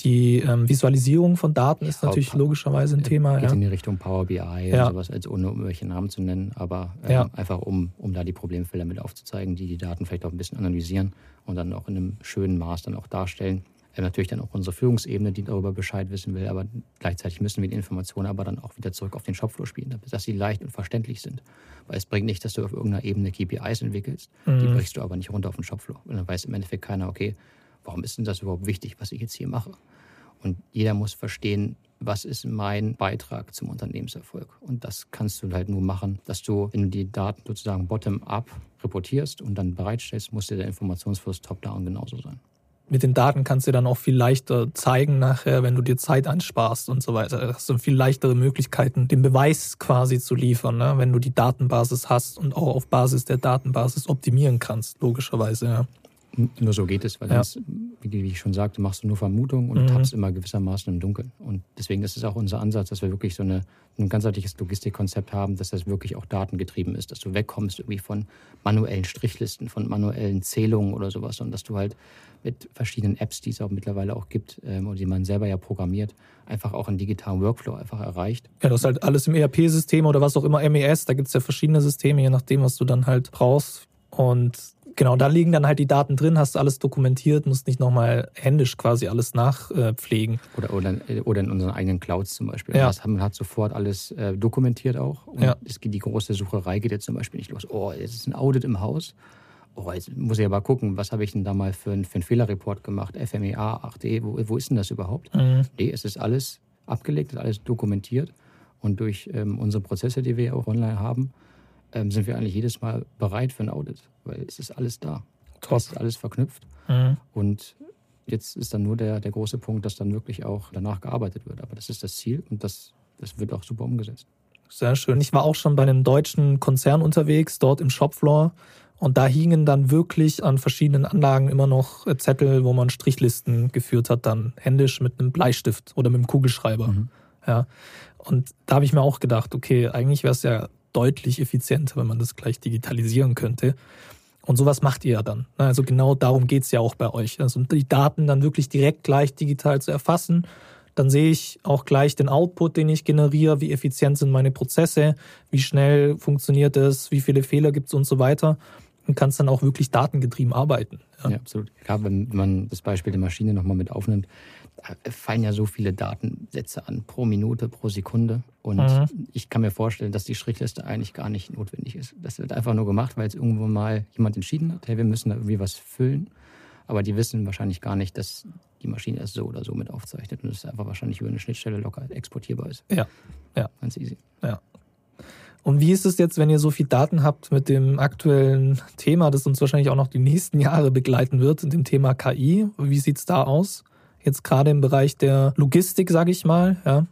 die ähm, Visualisierung von Daten ist natürlich Power, logischerweise ein Thema. Geht ja. in die Richtung Power BI ja. und sowas, als ohne irgendwelche Namen zu nennen, aber ähm, ja. einfach um, um da die Problemfelder mit aufzuzeigen, die die Daten vielleicht auch ein bisschen analysieren und dann auch in einem schönen Maß dann auch darstellen. Ähm, natürlich dann auch unsere Führungsebene, die darüber Bescheid wissen will, aber gleichzeitig müssen wir die Informationen aber dann auch wieder zurück auf den Shopfloor spielen, dass sie leicht und verständlich sind. Weil es bringt nicht, dass du auf irgendeiner Ebene KPIs entwickelst, mhm. die brichst du aber nicht runter auf den Shopfloor. Und dann weiß im Endeffekt keiner, okay, warum ist denn das überhaupt wichtig, was ich jetzt hier mache? Und jeder muss verstehen, was ist mein Beitrag zum Unternehmenserfolg. Und das kannst du halt nur machen, dass du, wenn du die Daten sozusagen bottom-up reportierst und dann bereitstellst, muss dir der Informationsfluss top-down genauso sein. Mit den Daten kannst du dann auch viel leichter zeigen nachher, wenn du dir Zeit ansparst und so weiter. Da hast du viel leichtere Möglichkeiten, den Beweis quasi zu liefern, ne? wenn du die Datenbasis hast und auch auf Basis der Datenbasis optimieren kannst, logischerweise. Ja. Nur so geht es, weil ja. sonst, wie ich schon sagte, machst du nur Vermutungen und mhm. tappst immer gewissermaßen im Dunkeln. Und deswegen ist es auch unser Ansatz, dass wir wirklich so eine, ein ganzheitliches Logistikkonzept haben, dass das wirklich auch datengetrieben ist, dass du wegkommst irgendwie von manuellen Strichlisten, von manuellen Zählungen oder sowas, und dass du halt mit verschiedenen Apps, die es auch mittlerweile auch gibt ähm, und die man selber ja programmiert, einfach auch einen digitalen Workflow einfach erreicht. Ja, das ist halt alles im ERP-System oder was auch immer, MES, da gibt es ja verschiedene Systeme, je nachdem, was du dann halt brauchst. Und Genau, da liegen dann halt die Daten drin, hast du alles dokumentiert, musst nicht nochmal händisch quasi alles nachpflegen. oder, oder, oder in unseren eigenen Clouds zum Beispiel. Ja. Das, man hat sofort alles äh, dokumentiert auch. Und ja. es geht, die große Sucherei geht jetzt zum Beispiel nicht los. Oh, jetzt ist ein Audit im Haus. Oh, jetzt muss ich aber gucken, was habe ich denn da mal für, ein, für einen Fehlerreport gemacht? FMEA 8e, wo, wo ist denn das überhaupt? Mhm. Nee, es ist alles abgelegt, ist alles dokumentiert. Und durch ähm, unsere Prozesse, die wir auch online haben, ähm, sind wir eigentlich jedes Mal bereit für ein Audit, weil es ist alles da. Top. Es ist alles verknüpft. Mhm. Und jetzt ist dann nur der, der große Punkt, dass dann wirklich auch danach gearbeitet wird. Aber das ist das Ziel und das, das wird auch super umgesetzt. Sehr schön. Ich war auch schon bei einem deutschen Konzern unterwegs, dort im Shopfloor. Und da hingen dann wirklich an verschiedenen Anlagen immer noch Zettel, wo man Strichlisten geführt hat, dann händisch mit einem Bleistift oder mit einem Kugelschreiber. Mhm. Ja. Und da habe ich mir auch gedacht, okay, eigentlich wäre es ja deutlich effizienter, wenn man das gleich digitalisieren könnte. Und sowas macht ihr ja dann. Also genau darum geht es ja auch bei euch. Also die Daten dann wirklich direkt gleich digital zu erfassen. Dann sehe ich auch gleich den Output, den ich generiere, wie effizient sind meine Prozesse, wie schnell funktioniert es, wie viele Fehler gibt es und so weiter. Und kannst dann auch wirklich datengetrieben arbeiten. Ja, ja absolut. Ja, wenn man das Beispiel der Maschine nochmal mit aufnimmt, fallen ja so viele Datensätze an pro Minute, pro Sekunde. Und mhm. ich kann mir vorstellen, dass die Strichliste eigentlich gar nicht notwendig ist. Das wird einfach nur gemacht, weil es irgendwo mal jemand entschieden hat, hey, wir müssen da irgendwie was füllen. Aber die wissen wahrscheinlich gar nicht, dass die Maschine es so oder so mit aufzeichnet und es einfach wahrscheinlich über eine Schnittstelle locker exportierbar ist. Ja, ja. Ganz easy. Ja. Und wie ist es jetzt, wenn ihr so viel Daten habt mit dem aktuellen Thema, das uns wahrscheinlich auch noch die nächsten Jahre begleiten wird, dem Thema KI? Wie sieht es da aus? Jetzt gerade im Bereich der Logistik, sage ich mal. Ja.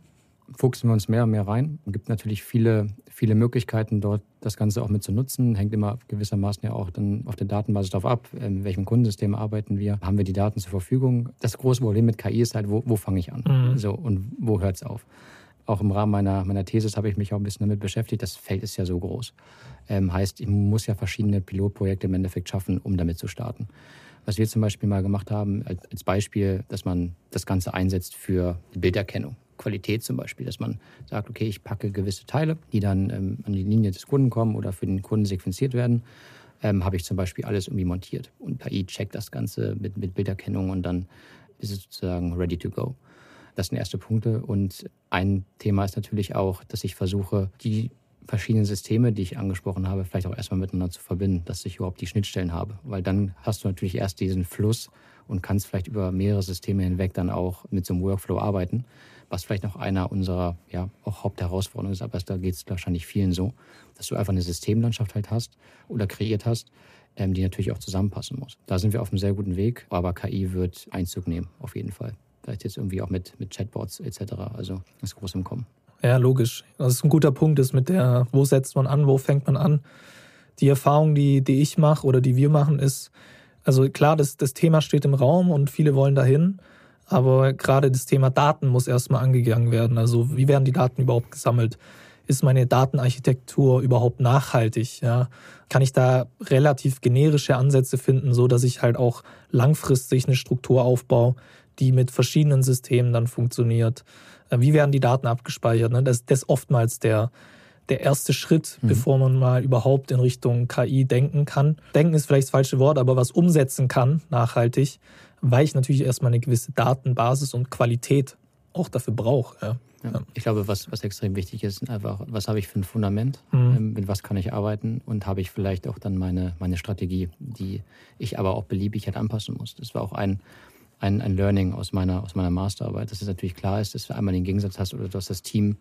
Fuchsen wir uns mehr und mehr rein. Es gibt natürlich viele, viele Möglichkeiten, dort das Ganze auch mit zu nutzen. Hängt immer gewissermaßen ja auch dann auf der Datenbasis darauf ab, in welchem Kundensystem arbeiten wir, haben wir die Daten zur Verfügung. Das große Problem mit KI ist halt, wo, wo fange ich an? Mhm. So, und wo hört es auf? Auch im Rahmen meiner, meiner Thesis habe ich mich auch ein bisschen damit beschäftigt. Das Feld ist ja so groß. Ähm, heißt, ich muss ja verschiedene Pilotprojekte im Endeffekt schaffen, um damit zu starten. Was wir zum Beispiel mal gemacht haben, als Beispiel, dass man das Ganze einsetzt für Bilderkennung. Qualität zum Beispiel, dass man sagt, okay, ich packe gewisse Teile, die dann ähm, an die Linie des Kunden kommen oder für den Kunden sequenziert werden, ähm, habe ich zum Beispiel alles irgendwie montiert. Und KI checkt das Ganze mit, mit Bilderkennung und dann ist es sozusagen ready to go. Das sind erste Punkte. Und ein Thema ist natürlich auch, dass ich versuche, die verschiedenen Systeme, die ich angesprochen habe, vielleicht auch erstmal miteinander zu verbinden, dass ich überhaupt die Schnittstellen habe. Weil dann hast du natürlich erst diesen Fluss und kannst vielleicht über mehrere Systeme hinweg dann auch mit so einem Workflow arbeiten, was vielleicht noch einer unserer ja, auch Hauptherausforderungen ist, aber da geht es wahrscheinlich vielen so, dass du einfach eine Systemlandschaft halt hast oder kreiert hast, ähm, die natürlich auch zusammenpassen muss. Da sind wir auf einem sehr guten Weg, aber KI wird Einzug nehmen, auf jeden Fall. Vielleicht jetzt irgendwie auch mit, mit Chatbots etc. Also ist groß im Kommen. Ja, logisch. Das ist ein guter Punkt, ist mit der, wo setzt man an, wo fängt man an. Die Erfahrung, die, die ich mache oder die wir machen, ist, also klar, das, das Thema steht im Raum und viele wollen dahin, aber gerade das Thema Daten muss erstmal angegangen werden. Also wie werden die Daten überhaupt gesammelt? Ist meine Datenarchitektur überhaupt nachhaltig? Ja? Kann ich da relativ generische Ansätze finden, so dass ich halt auch langfristig eine Struktur aufbaue, die mit verschiedenen Systemen dann funktioniert? Äh, wie werden die Daten abgespeichert? Ne? Das, das ist oftmals der, der erste Schritt, mhm. bevor man mal überhaupt in Richtung KI denken kann. Denken ist vielleicht das falsche Wort, aber was umsetzen kann, nachhaltig, weil ich natürlich erstmal eine gewisse Datenbasis und Qualität auch dafür brauche. Ja. Ja. Ich glaube, was, was extrem wichtig ist, einfach, was habe ich für ein Fundament, mhm. Ähm, mit was kann ich arbeiten und habe ich vielleicht auch dann meine, meine Strategie, die ich aber auch beliebig halt anpassen muss. Das war auch ein, ein, ein Learning aus meiner, aus meiner Masterarbeit, dass es natürlich klar ist, dass du einmal den Gegensatz hast oder du hast das Team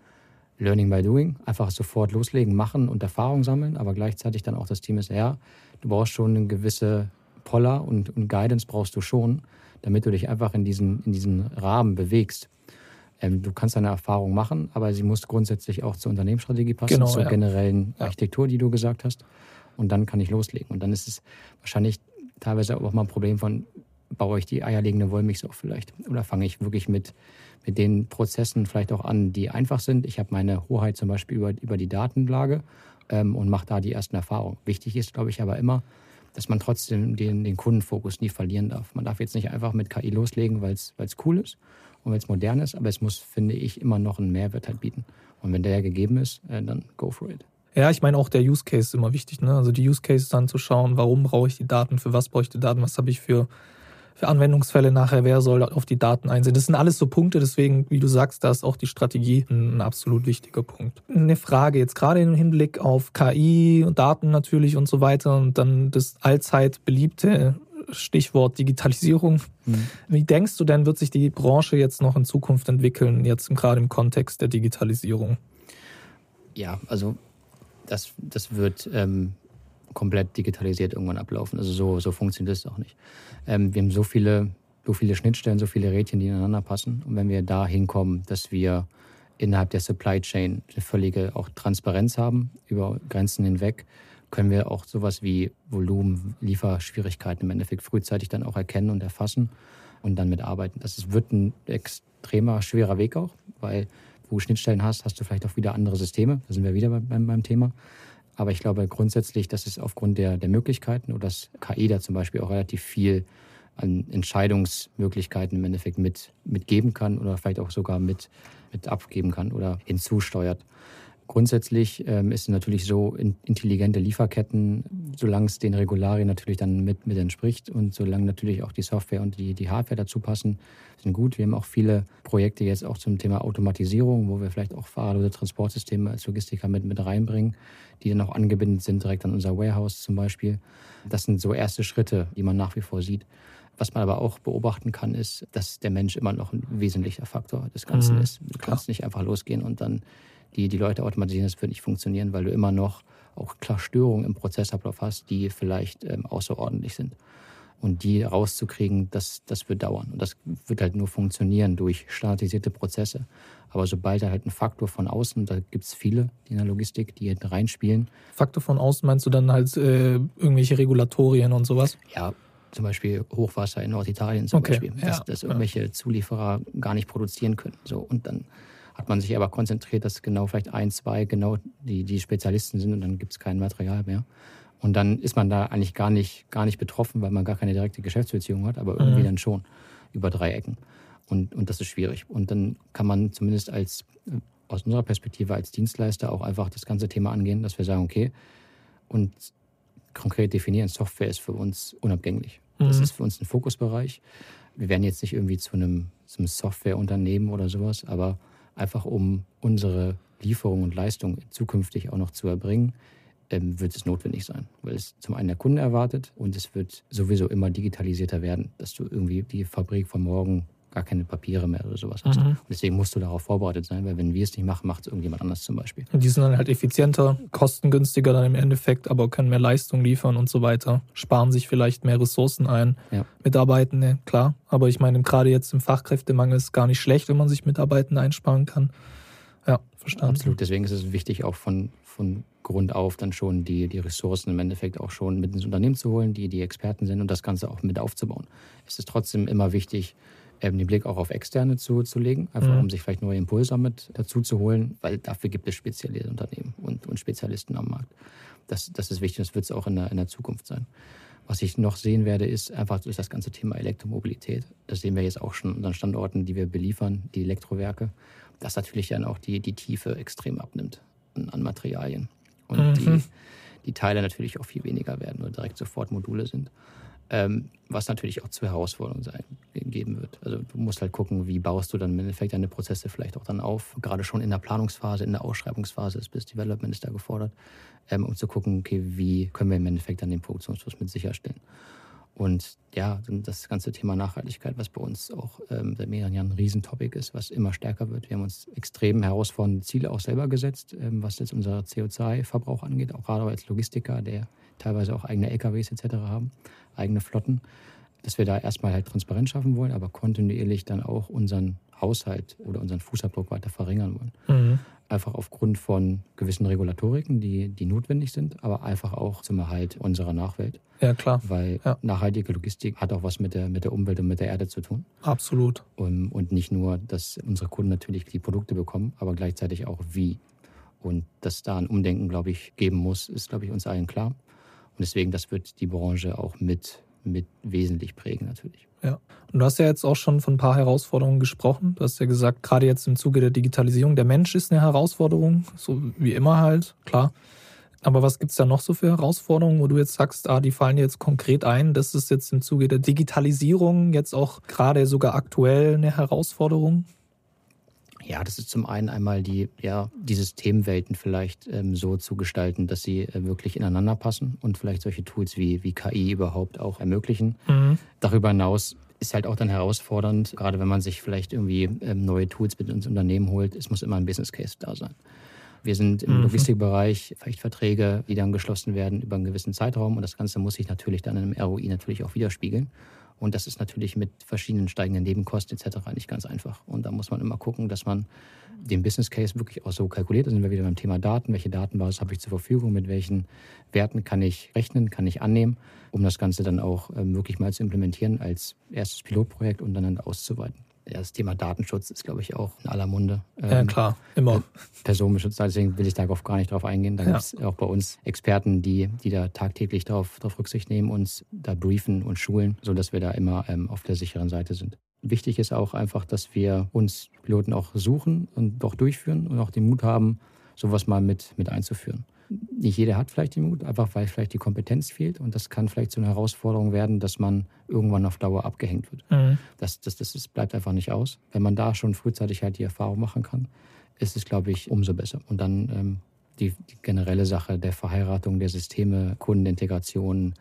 Learning by Doing, einfach sofort loslegen, machen und Erfahrung sammeln, aber gleichzeitig dann auch das Team ist, ja, du brauchst schon eine gewisse Poller und, und Guidance brauchst du schon, damit du dich einfach in diesen, in diesen Rahmen bewegst. Ähm, du kannst deine Erfahrung machen, aber sie muss grundsätzlich auch zur Unternehmensstrategie passen, genau, zur ja. generellen Architektur, die du gesagt hast. Und dann kann ich loslegen. Und dann ist es wahrscheinlich teilweise auch mal ein Problem von, baue ich die eierlegende Wollmilchsau vielleicht? Oder fange ich wirklich mit, mit den Prozessen vielleicht auch an, die einfach sind? Ich habe meine Hoheit zum Beispiel über, über die Datenlage ähm, und mache da die ersten Erfahrungen. Wichtig ist, glaube ich, aber immer, dass man trotzdem den, den Kundenfokus nie verlieren darf. Man darf jetzt nicht einfach mit KI loslegen, weil es cool ist und weil es modern ist, aber es muss, finde ich, immer noch einen Mehrwert halt bieten. Und wenn der ja gegeben ist, äh, dann go for it. Ja, ich meine auch der Use Case ist immer wichtig. Ne? Also die Use Case dann zu schauen, warum brauche ich die Daten, für was brauche ich die Daten, was habe ich für Anwendungsfälle nachher, wer soll auf die Daten einsehen. Das sind alles so Punkte, deswegen, wie du sagst, da ist auch die Strategie ein absolut wichtiger Punkt. Eine Frage jetzt gerade im Hinblick auf KI und Daten natürlich und so weiter und dann das allzeit beliebte Stichwort Digitalisierung. Mhm. Wie denkst du denn, wird sich die Branche jetzt noch in Zukunft entwickeln, jetzt gerade im Kontext der Digitalisierung? Ja, also das, das wird ähm, komplett digitalisiert irgendwann ablaufen. Also so, so funktioniert es auch nicht. Ähm, wir haben so viele, so viele Schnittstellen, so viele Rädchen, die ineinander passen. Und wenn wir da hinkommen, dass wir innerhalb der Supply Chain eine völlige auch Transparenz haben über Grenzen hinweg, können wir auch sowas wie Volumen, Lieferschwierigkeiten im Endeffekt frühzeitig dann auch erkennen und erfassen und dann mitarbeiten. Das wird ein extremer, schwerer Weg auch, weil wo du Schnittstellen hast, hast du vielleicht auch wieder andere Systeme. Da sind wir wieder beim, beim Thema. Aber ich glaube grundsätzlich, dass es aufgrund der, der Möglichkeiten oder dass KI da zum Beispiel auch relativ viel an Entscheidungsmöglichkeiten im Endeffekt mit, mitgeben kann oder vielleicht auch sogar mit, mit abgeben kann oder hinzusteuert. Grundsätzlich ähm, ist es natürlich so, in, intelligente Lieferketten, solange es den Regularien natürlich dann mit, mit entspricht und solange natürlich auch die Software und die, die Hardware dazu passen, sind gut. Wir haben auch viele Projekte jetzt auch zum Thema Automatisierung, wo wir vielleicht auch fahrerlose Transportsysteme als Logistiker mit, mit reinbringen, die dann auch angebindet sind direkt an unser Warehouse zum Beispiel. Das sind so erste Schritte, die man nach wie vor sieht. Was man aber auch beobachten kann, ist, dass der Mensch immer noch ein wesentlicher Faktor des Ganzen mhm, ist. Du kannst nicht einfach losgehen und dann die, die Leute automatisieren, das wird nicht funktionieren, weil du immer noch auch klar Störungen im Prozessablauf hast, die vielleicht ähm, außerordentlich sind. Und die rauszukriegen, das, das wird dauern. Und das wird halt nur funktionieren durch standardisierte Prozesse. Aber sobald da halt ein Faktor von außen, da gibt es viele die in der Logistik, die halt reinspielen. Faktor von außen meinst du dann halt äh, irgendwelche Regulatorien und sowas? Ja, zum Beispiel Hochwasser in Norditalien zum okay, Beispiel, dass, ja, dass irgendwelche ja. Zulieferer gar nicht produzieren können. So, und dann hat man sich aber konzentriert, dass genau vielleicht ein, zwei genau die, die Spezialisten sind und dann gibt es kein Material mehr. Und dann ist man da eigentlich gar nicht, gar nicht betroffen, weil man gar keine direkte Geschäftsbeziehung hat, aber irgendwie mhm. dann schon über drei Ecken. Und, und das ist schwierig. Und dann kann man zumindest als, aus unserer Perspektive als Dienstleister auch einfach das ganze Thema angehen, dass wir sagen, okay, und konkret definieren, Software ist für uns unabgänglich. Das mhm. ist für uns ein Fokusbereich. Wir werden jetzt nicht irgendwie zu einem, zu einem Softwareunternehmen oder sowas, aber einfach um unsere Lieferung und Leistung zukünftig auch noch zu erbringen, ähm, wird es notwendig sein, weil es zum einen der Kunde erwartet und es wird sowieso immer digitalisierter werden, dass du irgendwie die Fabrik von morgen gar keine Papiere mehr oder sowas hast. Mhm. deswegen musst du darauf vorbereitet sein, weil wenn wir es nicht machen, macht es irgendjemand anders zum Beispiel. Und die sind dann halt effizienter, kostengünstiger dann im Endeffekt, aber können mehr Leistung liefern und so weiter, sparen sich vielleicht mehr Ressourcen ein. Ja. Mitarbeitende, klar, aber ich meine, gerade jetzt im Fachkräftemangel ist es gar nicht schlecht, wenn man sich Mitarbeitende einsparen kann. Ja, verstanden. Absolut, deswegen ist es wichtig, auch von, von Grund auf dann schon die, die Ressourcen im Endeffekt auch schon mit ins Unternehmen zu holen, die die Experten sind und das Ganze auch mit aufzubauen. Es ist trotzdem immer wichtig, ähm, den Blick auch auf Externe zu, zu legen, einfach mhm. um sich vielleicht neue Impulse mit dazu zu holen, weil dafür gibt es spezielle Unternehmen und, und Spezialisten am Markt. Das, das ist wichtig, das wird es auch in der, in der Zukunft sein. Was ich noch sehen werde, ist einfach durch das ganze Thema Elektromobilität. Das sehen wir jetzt auch schon an unseren Standorten, die wir beliefern, die Elektrowerke, dass natürlich dann auch die, die Tiefe extrem abnimmt an, an Materialien. Und mhm. die, die Teile natürlich auch viel weniger werden oder direkt sofort Module sind. Ähm, was natürlich auch zu Herausforderungen sein, geben wird. Also du musst halt gucken, wie baust du dann im Endeffekt deine Prozesse vielleicht auch dann auf. Gerade schon in der Planungsphase, in der Ausschreibungsphase ist Business Development ist da gefordert, ähm, um zu gucken, okay, wie können wir im Endeffekt dann den Produktionsfluss mit sicherstellen. Und ja, das ganze Thema Nachhaltigkeit, was bei uns auch ähm, seit mehreren Jahren ein Riesentopic ist, was immer stärker wird. Wir haben uns extrem herausfordernde Ziele auch selber gesetzt, ähm, was jetzt unser CO2-Verbrauch angeht, auch gerade als Logistiker, der teilweise auch eigene LKWs etc. haben, eigene Flotten, dass wir da erstmal halt Transparenz schaffen wollen, aber kontinuierlich dann auch unseren Haushalt oder unseren Fußabdruck weiter verringern wollen. Mhm. Einfach aufgrund von gewissen Regulatoriken, die, die notwendig sind, aber einfach auch zum Erhalt unserer Nachwelt. Ja, klar. Weil ja. nachhaltige Logistik hat auch was mit der, mit der Umwelt und mit der Erde zu tun. Absolut. Und, und nicht nur, dass unsere Kunden natürlich die Produkte bekommen, aber gleichzeitig auch wie. Und dass da ein Umdenken, glaube ich, geben muss, ist, glaube ich, uns allen klar. Und deswegen, das wird die Branche auch mit, mit wesentlich prägen natürlich. Ja, und du hast ja jetzt auch schon von ein paar Herausforderungen gesprochen. Du hast ja gesagt, gerade jetzt im Zuge der Digitalisierung, der Mensch ist eine Herausforderung, so wie immer halt, klar. Aber was gibt es da noch so für Herausforderungen, wo du jetzt sagst, ah, die fallen jetzt konkret ein? Das ist jetzt im Zuge der Digitalisierung jetzt auch gerade sogar aktuell eine Herausforderung? Ja, das ist zum einen einmal die, ja, die Systemwelten vielleicht ähm, so zu gestalten, dass sie äh, wirklich ineinander passen und vielleicht solche Tools wie, wie KI überhaupt auch ermöglichen. Mhm. Darüber hinaus ist halt auch dann herausfordernd, gerade wenn man sich vielleicht irgendwie ähm, neue Tools mit ins Unternehmen holt, es muss immer ein Business Case da sein. Wir sind im mhm. Logistikbereich, vielleicht Verträge, die dann geschlossen werden über einen gewissen Zeitraum und das Ganze muss sich natürlich dann im ROI natürlich auch widerspiegeln. Und das ist natürlich mit verschiedenen steigenden Nebenkosten etc. nicht ganz einfach. Und da muss man immer gucken, dass man den Business Case wirklich auch so kalkuliert. Da sind wir wieder beim Thema Daten. Welche Datenbasis habe ich zur Verfügung? Mit welchen Werten kann ich rechnen, kann ich annehmen, um das Ganze dann auch ähm, wirklich mal zu implementieren als erstes Pilotprojekt und dann auszuweiten ja, das Thema Datenschutz ist, glaube ich, auch in aller Munde. ja, ähm, klar, immer. Personenschutz, deswegen will ich darauf gar nicht drauf eingehen. Da ja. gibt es auch bei uns Experten, die, die da tagtäglich darauf, darauf Rücksicht nehmen, uns da briefen und schulen, sodass wir da immer ähm, auf der sicheren Seite sind. Wichtig ist auch einfach, dass wir uns Piloten auch suchen und auch durchführen und auch den Mut haben, sowas mal mit, mit einzuführen nicht jeder hat vielleicht den Mut, einfach weil vielleicht die Kompetenz fehlt. Und das kann vielleicht so eine Herausforderung werden, dass man irgendwann auf Dauer abgehängt wird. Mhm. Das, das, das, das bleibt einfach nicht aus. Wenn man da schon frühzeitig halt die Erfahrung machen kann, ist es, glaube ich, umso besser. Und dann ähm, die, die generelle Sache der Verheiratung der Systeme, Kundenintegration,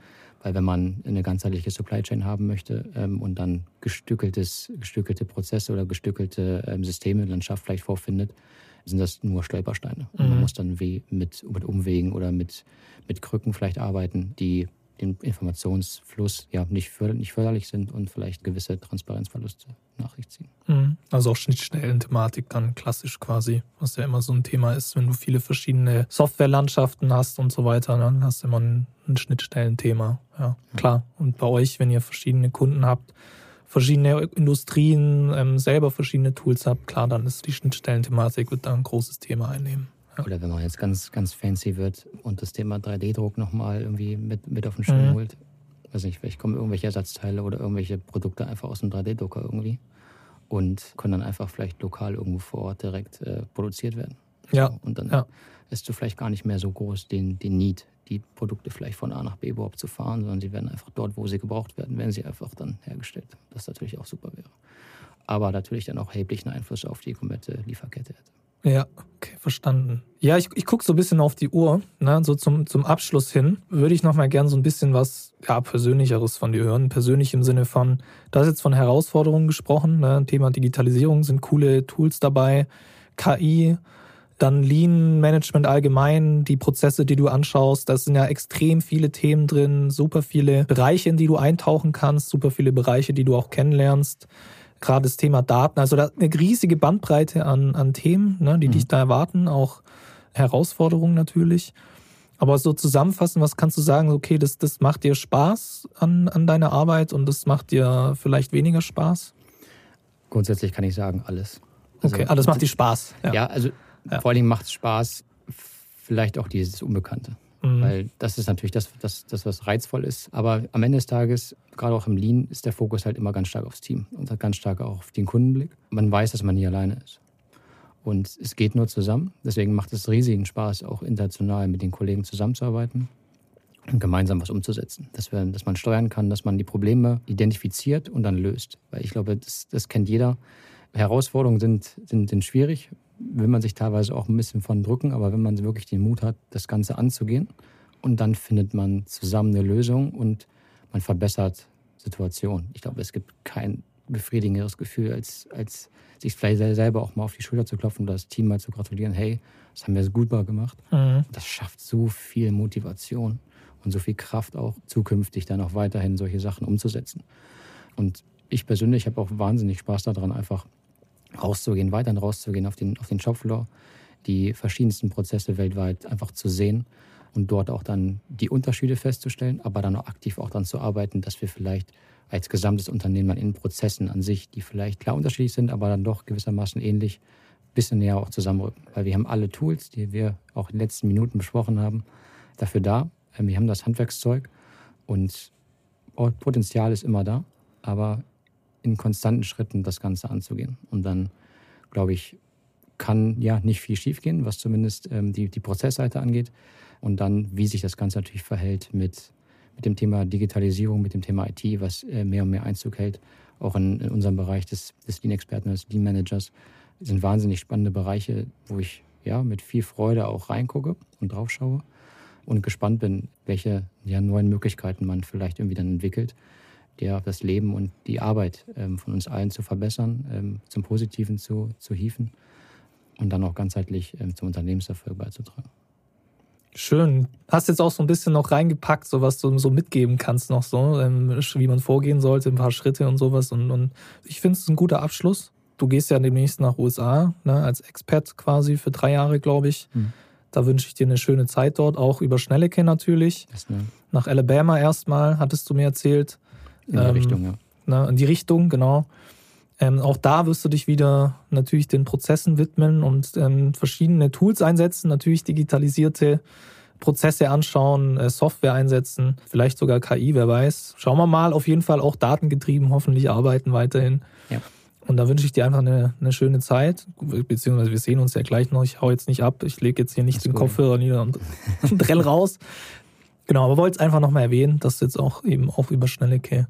weil wenn man eine ganzheitliche Supply Chain haben möchte ähm, und dann gestückeltes, gestückelte Prozesse oder gestückelte ähm, Systeme Landschaft vielleicht vorfindet, sind das nur Stolpersteine. Und man mhm. muss dann wie mit, mit Umwegen oder mit, mit Krücken vielleicht arbeiten, die den Informationsfluss ja nicht, förder, nicht förderlich sind und vielleicht gewisse Transparenzverluste nach sich ziehen. Mhm. Also auch Schnittstellen-Thematik dann klassisch quasi, was ja immer so ein Thema ist, wenn du viele verschiedene Softwarelandschaften hast und so weiter, dann hast du immer ein, ein Schnittstellenthema. Ja, klar. Und bei euch, wenn ihr verschiedene Kunden habt, verschiedene Industrien ähm, selber verschiedene Tools habt, klar, dann ist die Schnittstellenthematik wird da ein großes Thema einnehmen. Oder wenn man jetzt ganz, ganz fancy wird und das Thema 3D-Druck nochmal irgendwie mit, mit auf den Schirm mhm. holt. Weiß nicht, vielleicht kommen irgendwelche Ersatzteile oder irgendwelche Produkte einfach aus dem 3D-Drucker irgendwie und können dann einfach vielleicht lokal irgendwo vor Ort direkt äh, produziert werden. Ja. So, und dann ja. ist du vielleicht gar nicht mehr so groß den, den Need, die Produkte vielleicht von A nach B überhaupt zu fahren, sondern sie werden einfach dort, wo sie gebraucht werden, werden sie einfach dann hergestellt. Das natürlich auch super wäre. Aber natürlich dann auch erheblichen Einfluss auf die komplette Lieferkette hätte. Ja, okay, verstanden. Ja, ich, ich gucke so ein bisschen auf die Uhr. Ne? So zum, zum Abschluss hin würde ich noch mal gern so ein bisschen was ja, Persönlicheres von dir hören. Persönlich im Sinne von, du hast jetzt von Herausforderungen gesprochen. Ne? Thema Digitalisierung sind coole Tools dabei. KI, dann Lean Management allgemein, die Prozesse, die du anschaust. Da sind ja extrem viele Themen drin, super viele Bereiche, in die du eintauchen kannst, super viele Bereiche, die du auch kennenlernst gerade das Thema Daten, also da eine riesige Bandbreite an, an Themen, ne, die mhm. dich da erwarten, auch Herausforderungen natürlich. Aber so zusammenfassen, was kannst du sagen, okay, das, das macht dir Spaß an, an deiner Arbeit und das macht dir vielleicht weniger Spaß? Grundsätzlich kann ich sagen, alles. Also, okay, alles macht dir Spaß. Ja, ja also ja. vor allen Dingen macht es Spaß, vielleicht auch dieses Unbekannte. Mhm. Weil das ist natürlich das, das, das, was reizvoll ist. Aber am Ende des Tages, gerade auch im Lean, ist der Fokus halt immer ganz stark aufs Team und ganz stark auch auf den Kundenblick. Man weiß, dass man nie alleine ist. Und es geht nur zusammen. Deswegen macht es riesigen Spaß, auch international mit den Kollegen zusammenzuarbeiten und gemeinsam was umzusetzen. Dass, wir, dass man steuern kann, dass man die Probleme identifiziert und dann löst. Weil ich glaube, das, das kennt jeder. Herausforderungen sind, sind, sind schwierig, will man sich teilweise auch ein bisschen von drücken, aber wenn man wirklich den Mut hat, das Ganze anzugehen und dann findet man zusammen eine Lösung und man verbessert Situationen. Ich glaube, es gibt kein befriedigenderes Gefühl, als, als sich vielleicht selber auch mal auf die Schulter zu klopfen und das Team mal zu gratulieren. Hey, das haben wir gut gemacht. Mhm. Das schafft so viel Motivation und so viel Kraft auch zukünftig dann auch weiterhin solche Sachen umzusetzen. Und ich persönlich habe auch wahnsinnig Spaß daran, einfach rauszugehen, weiterhin rauszugehen auf den, auf den Shopfloor, die verschiedensten Prozesse weltweit einfach zu sehen und dort auch dann die Unterschiede festzustellen, aber dann auch aktiv auch dann zu arbeiten, dass wir vielleicht als gesamtes Unternehmen in Prozessen an sich, die vielleicht klar unterschiedlich sind, aber dann doch gewissermaßen ähnlich, ein bisschen näher auch zusammenrücken. Weil wir haben alle Tools, die wir auch in den letzten Minuten besprochen haben, dafür da. Ähm, wir haben das Handwerkszeug und Potenzial ist immer da, aber in konstanten Schritten das Ganze anzugehen. Und dann, glaube ich, kann ja nicht viel schiefgehen, was zumindest ähm, die, die Prozessseite angeht. Und dann, wie sich das Ganze natürlich verhält mit mit dem Thema Digitalisierung, mit dem Thema IT, was äh, mehr und mehr Einzug hält, auch in, in unserem Bereich des, des Lean-Experten, des Lean-Managers, sind wahnsinnig spannende Bereiche, wo ich ja mit viel Freude auch reingucke und draufschaue und gespannt bin, welche ja, neuen Möglichkeiten man vielleicht irgendwie dann entwickelt, der das Leben und die Arbeit ähm, von uns allen zu verbessern, ähm, zum Positiven zu, zu hieven und dann auch ganzheitlich ähm, zum Unternehmenserfolg beizutragen. Schön. Hast jetzt auch so ein bisschen noch reingepackt, so was du so mitgeben kannst noch so, ähm, wie man vorgehen sollte, ein paar Schritte und sowas. Und, und ich finde es ein guter Abschluss. Du gehst ja demnächst nach USA, ne, als Expert quasi für drei Jahre, glaube ich. Mhm. Da wünsche ich dir eine schöne Zeit dort, auch über Schnellecke natürlich. Ne. Nach Alabama erstmal, hattest du mir erzählt. In die ähm, Richtung, ja. Ne, in die Richtung, genau. Ähm, auch da wirst du dich wieder natürlich den Prozessen widmen und ähm, verschiedene Tools einsetzen, natürlich digitalisierte Prozesse anschauen, äh, Software einsetzen, vielleicht sogar KI, wer weiß. Schauen wir mal, auf jeden Fall auch datengetrieben, hoffentlich arbeiten weiterhin. Ja. Und da wünsche ich dir einfach eine, eine schöne Zeit, beziehungsweise wir sehen uns ja gleich noch. Ich hau jetzt nicht ab, ich lege jetzt hier nicht den gut. Kopfhörer nieder und, (laughs) renn raus. Genau, aber wollte es einfach nochmal erwähnen, dass du jetzt auch eben auch über Schnellecke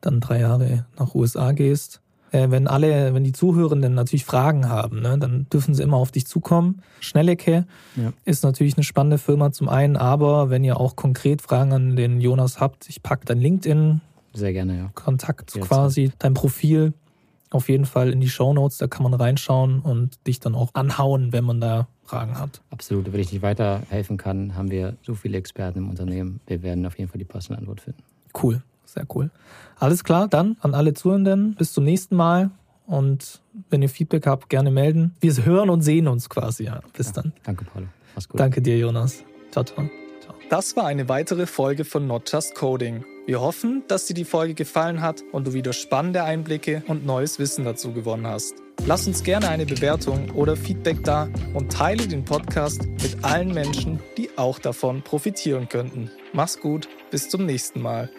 dann drei Jahre nach USA gehst äh, wenn alle, wenn die Zuhörenden natürlich Fragen haben, ne, dann dürfen sie immer auf dich zukommen. Schnellecke ja. ist natürlich eine spannende Firma zum einen, aber wenn ihr auch konkret Fragen an den Jonas habt, ich packe dein LinkedIn. Sehr gerne, ja. Kontakt Jetzt. quasi, dein Profil auf jeden Fall in die Show Notes, da kann man reinschauen und dich dann auch anhauen, wenn man da Fragen hat. Absolut. Wenn ich nicht weiterhelfen kann, haben wir so viele Experten im Unternehmen. Wir werden auf jeden Fall die passende Antwort finden. Cool. Sehr cool. Alles klar, dann an alle Zuhörenden. Bis zum nächsten Mal. Und wenn ihr Feedback habt, gerne melden. Wir hören und sehen uns quasi. Ja. Bis ja, dann. Danke, Paulo. Mach's gut. Danke dir, Jonas. Ciao, ciao, ciao. Das war eine weitere Folge von Not Just Coding. Wir hoffen, dass dir die Folge gefallen hat und du wieder spannende Einblicke und neues Wissen dazu gewonnen hast. Lass uns gerne eine Bewertung oder Feedback da und teile den Podcast mit allen Menschen, die auch davon profitieren könnten. Mach's gut, bis zum nächsten Mal.